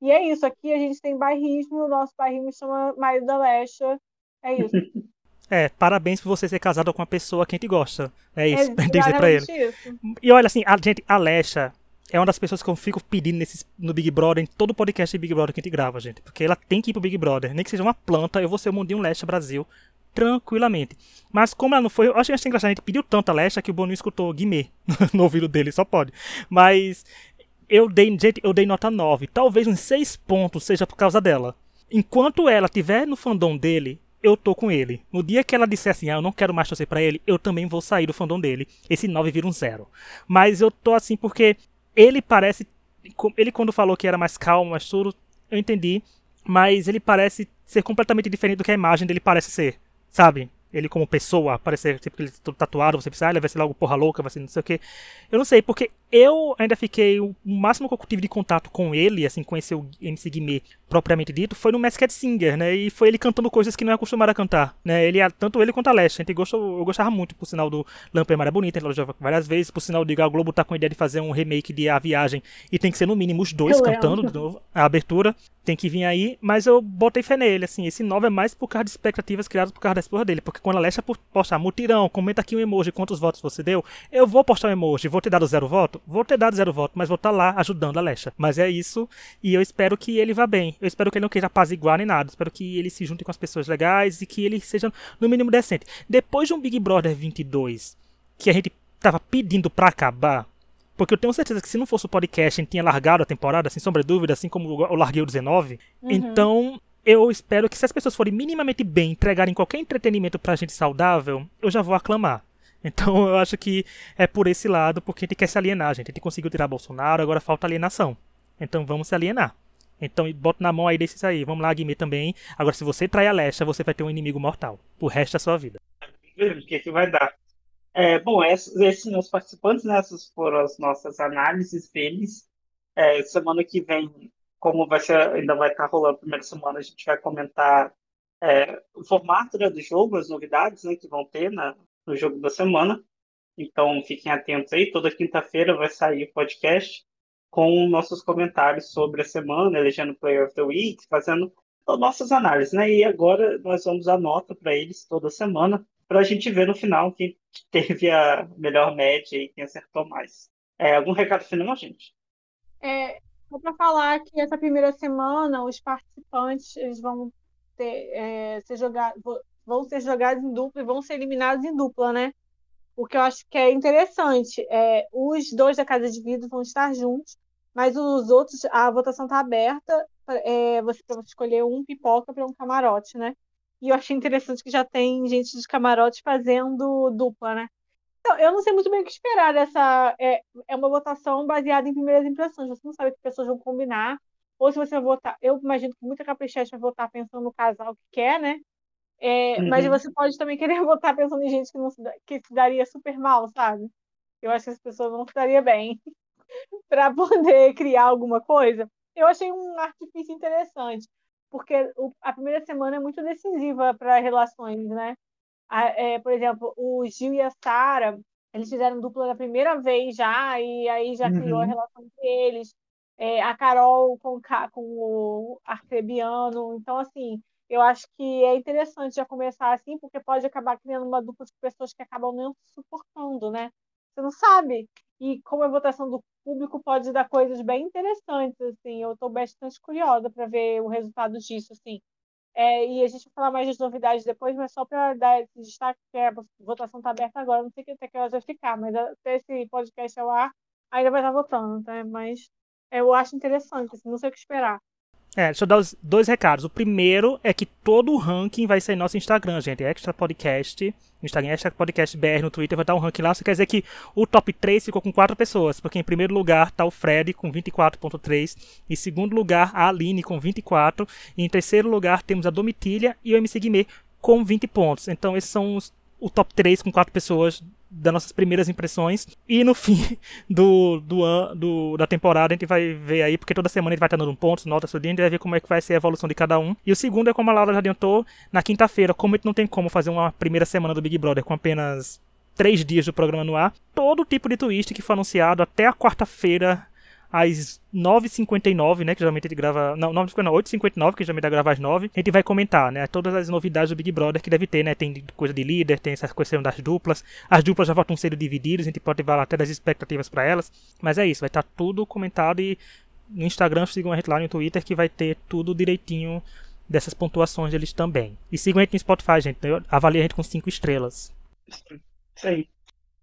e é isso, aqui a gente tem bairrismo, o nosso bairrismo chama Marido da Lecha. É isso. É, parabéns por você ser casado com uma pessoa que a gente gosta. É isso, é dizer pra ele. Isso. E olha assim, a gente, a Lecha é uma das pessoas que eu fico pedindo nesse, no Big Brother, em todo podcast de Big Brother que a gente grava, gente. Porque ela tem que ir pro Big Brother. Nem que seja uma planta, eu vou ser o Mundinho Lecha Brasil tranquilamente. Mas como ela não foi, eu acho que engraçado, a gente pediu tanto a Lecha que o Boninho escutou Guimê no ouvido dele, só pode. Mas eu dei, gente, eu dei nota 9. Talvez uns 6 pontos seja por causa dela. Enquanto ela estiver no fandom dele, eu tô com ele. No dia que ela disser assim, ah, eu não quero mais torcer pra ele, eu também vou sair do fandom dele. Esse 9 vira um 0. Mas eu tô assim porque ele parece. Ele quando falou que era mais calmo, mais tudo, eu entendi. Mas ele parece ser completamente diferente do que a imagem dele parece ser. Sabe? ele como pessoa, parecer tipo ele tatuado, você pensa, ah, ele vai ser logo porra louca, vai ser não sei o que. Eu não sei, porque eu ainda fiquei, o máximo que eu tive de contato com ele, assim, conhecer o MC Guimê propriamente dito, foi no Masked Singer, né, e foi ele cantando coisas que não é acostumado a cantar, né, ele, tanto ele quanto a Leste, a gente gostou, eu gostava muito, por sinal do Lampa Maria Bonita, ele elogiava várias vezes, por sinal, digo, a Globo tá com a ideia de fazer um remake de A Viagem, e tem que ser no mínimo os dois eu cantando de novo, a abertura, tem que vir aí, mas eu botei fé nele, assim, esse 9 é mais por causa de expectativas criadas por causa da esposa dele, porque quando a Leste postar mutirão, comenta aqui um emoji, quantos votos você deu, eu vou postar um emoji, vou ter dado zero voto? Vou ter dado zero voto, mas vou estar tá lá ajudando a Lesha. Mas é isso, e eu espero que ele vá bem. Eu espero que ele não queira apaziguar nem nada. Espero que ele se junte com as pessoas legais e que ele seja, no mínimo, decente. Depois de um Big Brother 22, que a gente tava pedindo pra acabar, porque eu tenho certeza que se não fosse o podcast, a gente tinha largado a temporada, sem sombra de dúvida, assim como eu larguei o 19. Uhum. Então, eu espero que se as pessoas forem minimamente bem, entregarem qualquer entretenimento pra gente saudável, eu já vou aclamar. Então eu acho que é por esse lado, porque a gente quer se alienar, gente. A gente conseguiu tirar Bolsonaro, agora falta alienação. Então vamos se alienar. Então bota na mão aí desses aí. Vamos lá, Guimê também. Agora, se você trair a Lesha, você vai ter um inimigo mortal. O resto da sua vida. O que, que vai dar? É, bom, esses, esses meus participantes, né, essas foram as nossas análises deles. É, semana que vem, como vai ser, ainda vai estar rolando a primeira semana, a gente vai comentar é, o formato né, do jogo, as novidades né, que vão ter na, no jogo da semana. Então fiquem atentos aí. Toda quinta-feira vai sair o podcast com nossos comentários sobre a semana, elegendo Player of the Week, fazendo nossas análises, né? E agora nós vamos dar nota para eles toda semana, para a gente ver no final quem teve a melhor média e quem acertou mais. É, algum recado final, gente? É, só para falar que essa primeira semana os participantes eles vão ter, é, ser jogados, vão ser jogados em dupla e vão ser eliminados em dupla, né? O que eu acho que é interessante é os dois da casa de vidro vão estar juntos, mas os outros a votação está aberta é, você para escolher um pipoca para um camarote, né? E eu achei interessante que já tem gente de camarote fazendo dupla, né? Então, eu não sei muito bem o que esperar dessa. É, é uma votação baseada em primeiras impressões. Você não sabe o que as pessoas vão combinar. Ou se você vai votar. Eu imagino que muita caprichete vai votar pensando no casal que quer, né? É, uhum. Mas você pode também querer votar pensando em gente que, não se, que se daria super mal, sabe? Eu acho que as pessoas não se daria bem para poder criar alguma coisa. Eu achei um artifício interessante, porque o, a primeira semana é muito decisiva para relações, né? A, é, por exemplo, o Gil e a Sara, eles fizeram dupla da primeira vez já, e aí já uhum. criou a uhum. relação entre eles. É, a Carol com, com o Arcrebiano. Então, assim, eu acho que é interessante já começar assim, porque pode acabar criando uma dupla de pessoas que acabam não suportando, né? Você não sabe. E como a votação do público pode dar coisas bem interessantes, assim. Eu estou bastante curiosa para ver o resultado disso, assim. É, e a gente vai falar mais das novidades depois, mas só para dar esse destaque, que a votação está aberta agora, não sei até que horas vai ficar, mas até esse podcast ao ar, ainda vai estar votando, tá? Mas eu acho interessante, assim, não sei o que esperar. É, deixa eu dar os dois recados. O primeiro é que todo o ranking vai ser no nosso Instagram, gente. Extra Podcast. Instagram, Extra Podcast BR. No Twitter vai estar um ranking lá. Isso quer dizer que o top 3 ficou com 4 pessoas. Porque em primeiro lugar está o Fred com 24,3. Em segundo lugar, a Aline com 24. E em terceiro lugar, temos a Domitilha e o MC Guimê com 20 pontos. Então, esses são os, o top 3 com 4 pessoas das nossas primeiras impressões. E no fim do, do, do, da temporada a gente vai ver aí, porque toda semana a gente vai estar dando um ponto, notas, tudo, a gente vai ver como é que vai ser a evolução de cada um. E o segundo é como a Laura já adiantou, na quinta-feira, como a gente não tem como fazer uma primeira semana do Big Brother com apenas três dias do programa no ar, todo tipo de twist que foi anunciado até a quarta-feira às 9h59, né? Que geralmente gente grava. Não, 9h59, 8h59, que geralmente grava às 9 A gente vai comentar, né? Todas as novidades do Big Brother que deve ter, né? Tem coisa de líder, tem essa questão das duplas. As duplas já voltam sendo divididas, a gente pode falar até das expectativas para elas. Mas é isso, vai estar tá tudo comentado e no Instagram sigam a gente lá no Twitter que vai ter tudo direitinho dessas pontuações deles também. E sigam a gente no Spotify, gente. Avalie a gente com 5 estrelas. Sim.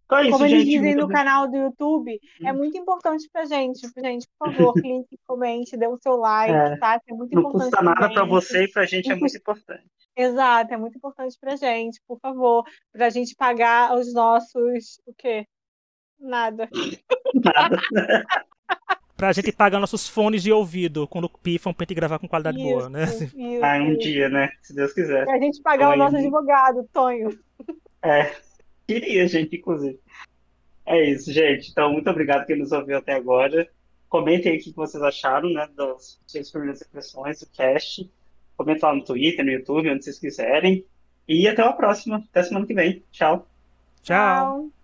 Então é isso, Como eles gente, dizem no canal do YouTube, hum. é muito importante pra gente. Gente, por favor, clique, comente, dê o seu like, é. tá? É muito Não importante. Não custa nada pra você e pra gente é muito importante. Exato, é muito importante pra gente, por favor, pra gente pagar os nossos. O quê? Nada. Nada. pra gente pagar nossos fones de ouvido quando pifam pra gente gravar com qualidade isso, boa, né? Isso, ah, um dia, né? Se Deus quiser. Pra gente pagar o nosso advogado, Tonho. É. Queria, gente, inclusive. É isso, gente. Então, muito obrigado quem nos ouviu até agora. Comentem aí o que vocês acharam, né, das suas primeiras impressões do cast. Comentem lá no Twitter, no YouTube, onde vocês quiserem. E até a próxima. Até semana que vem. Tchau. Tchau.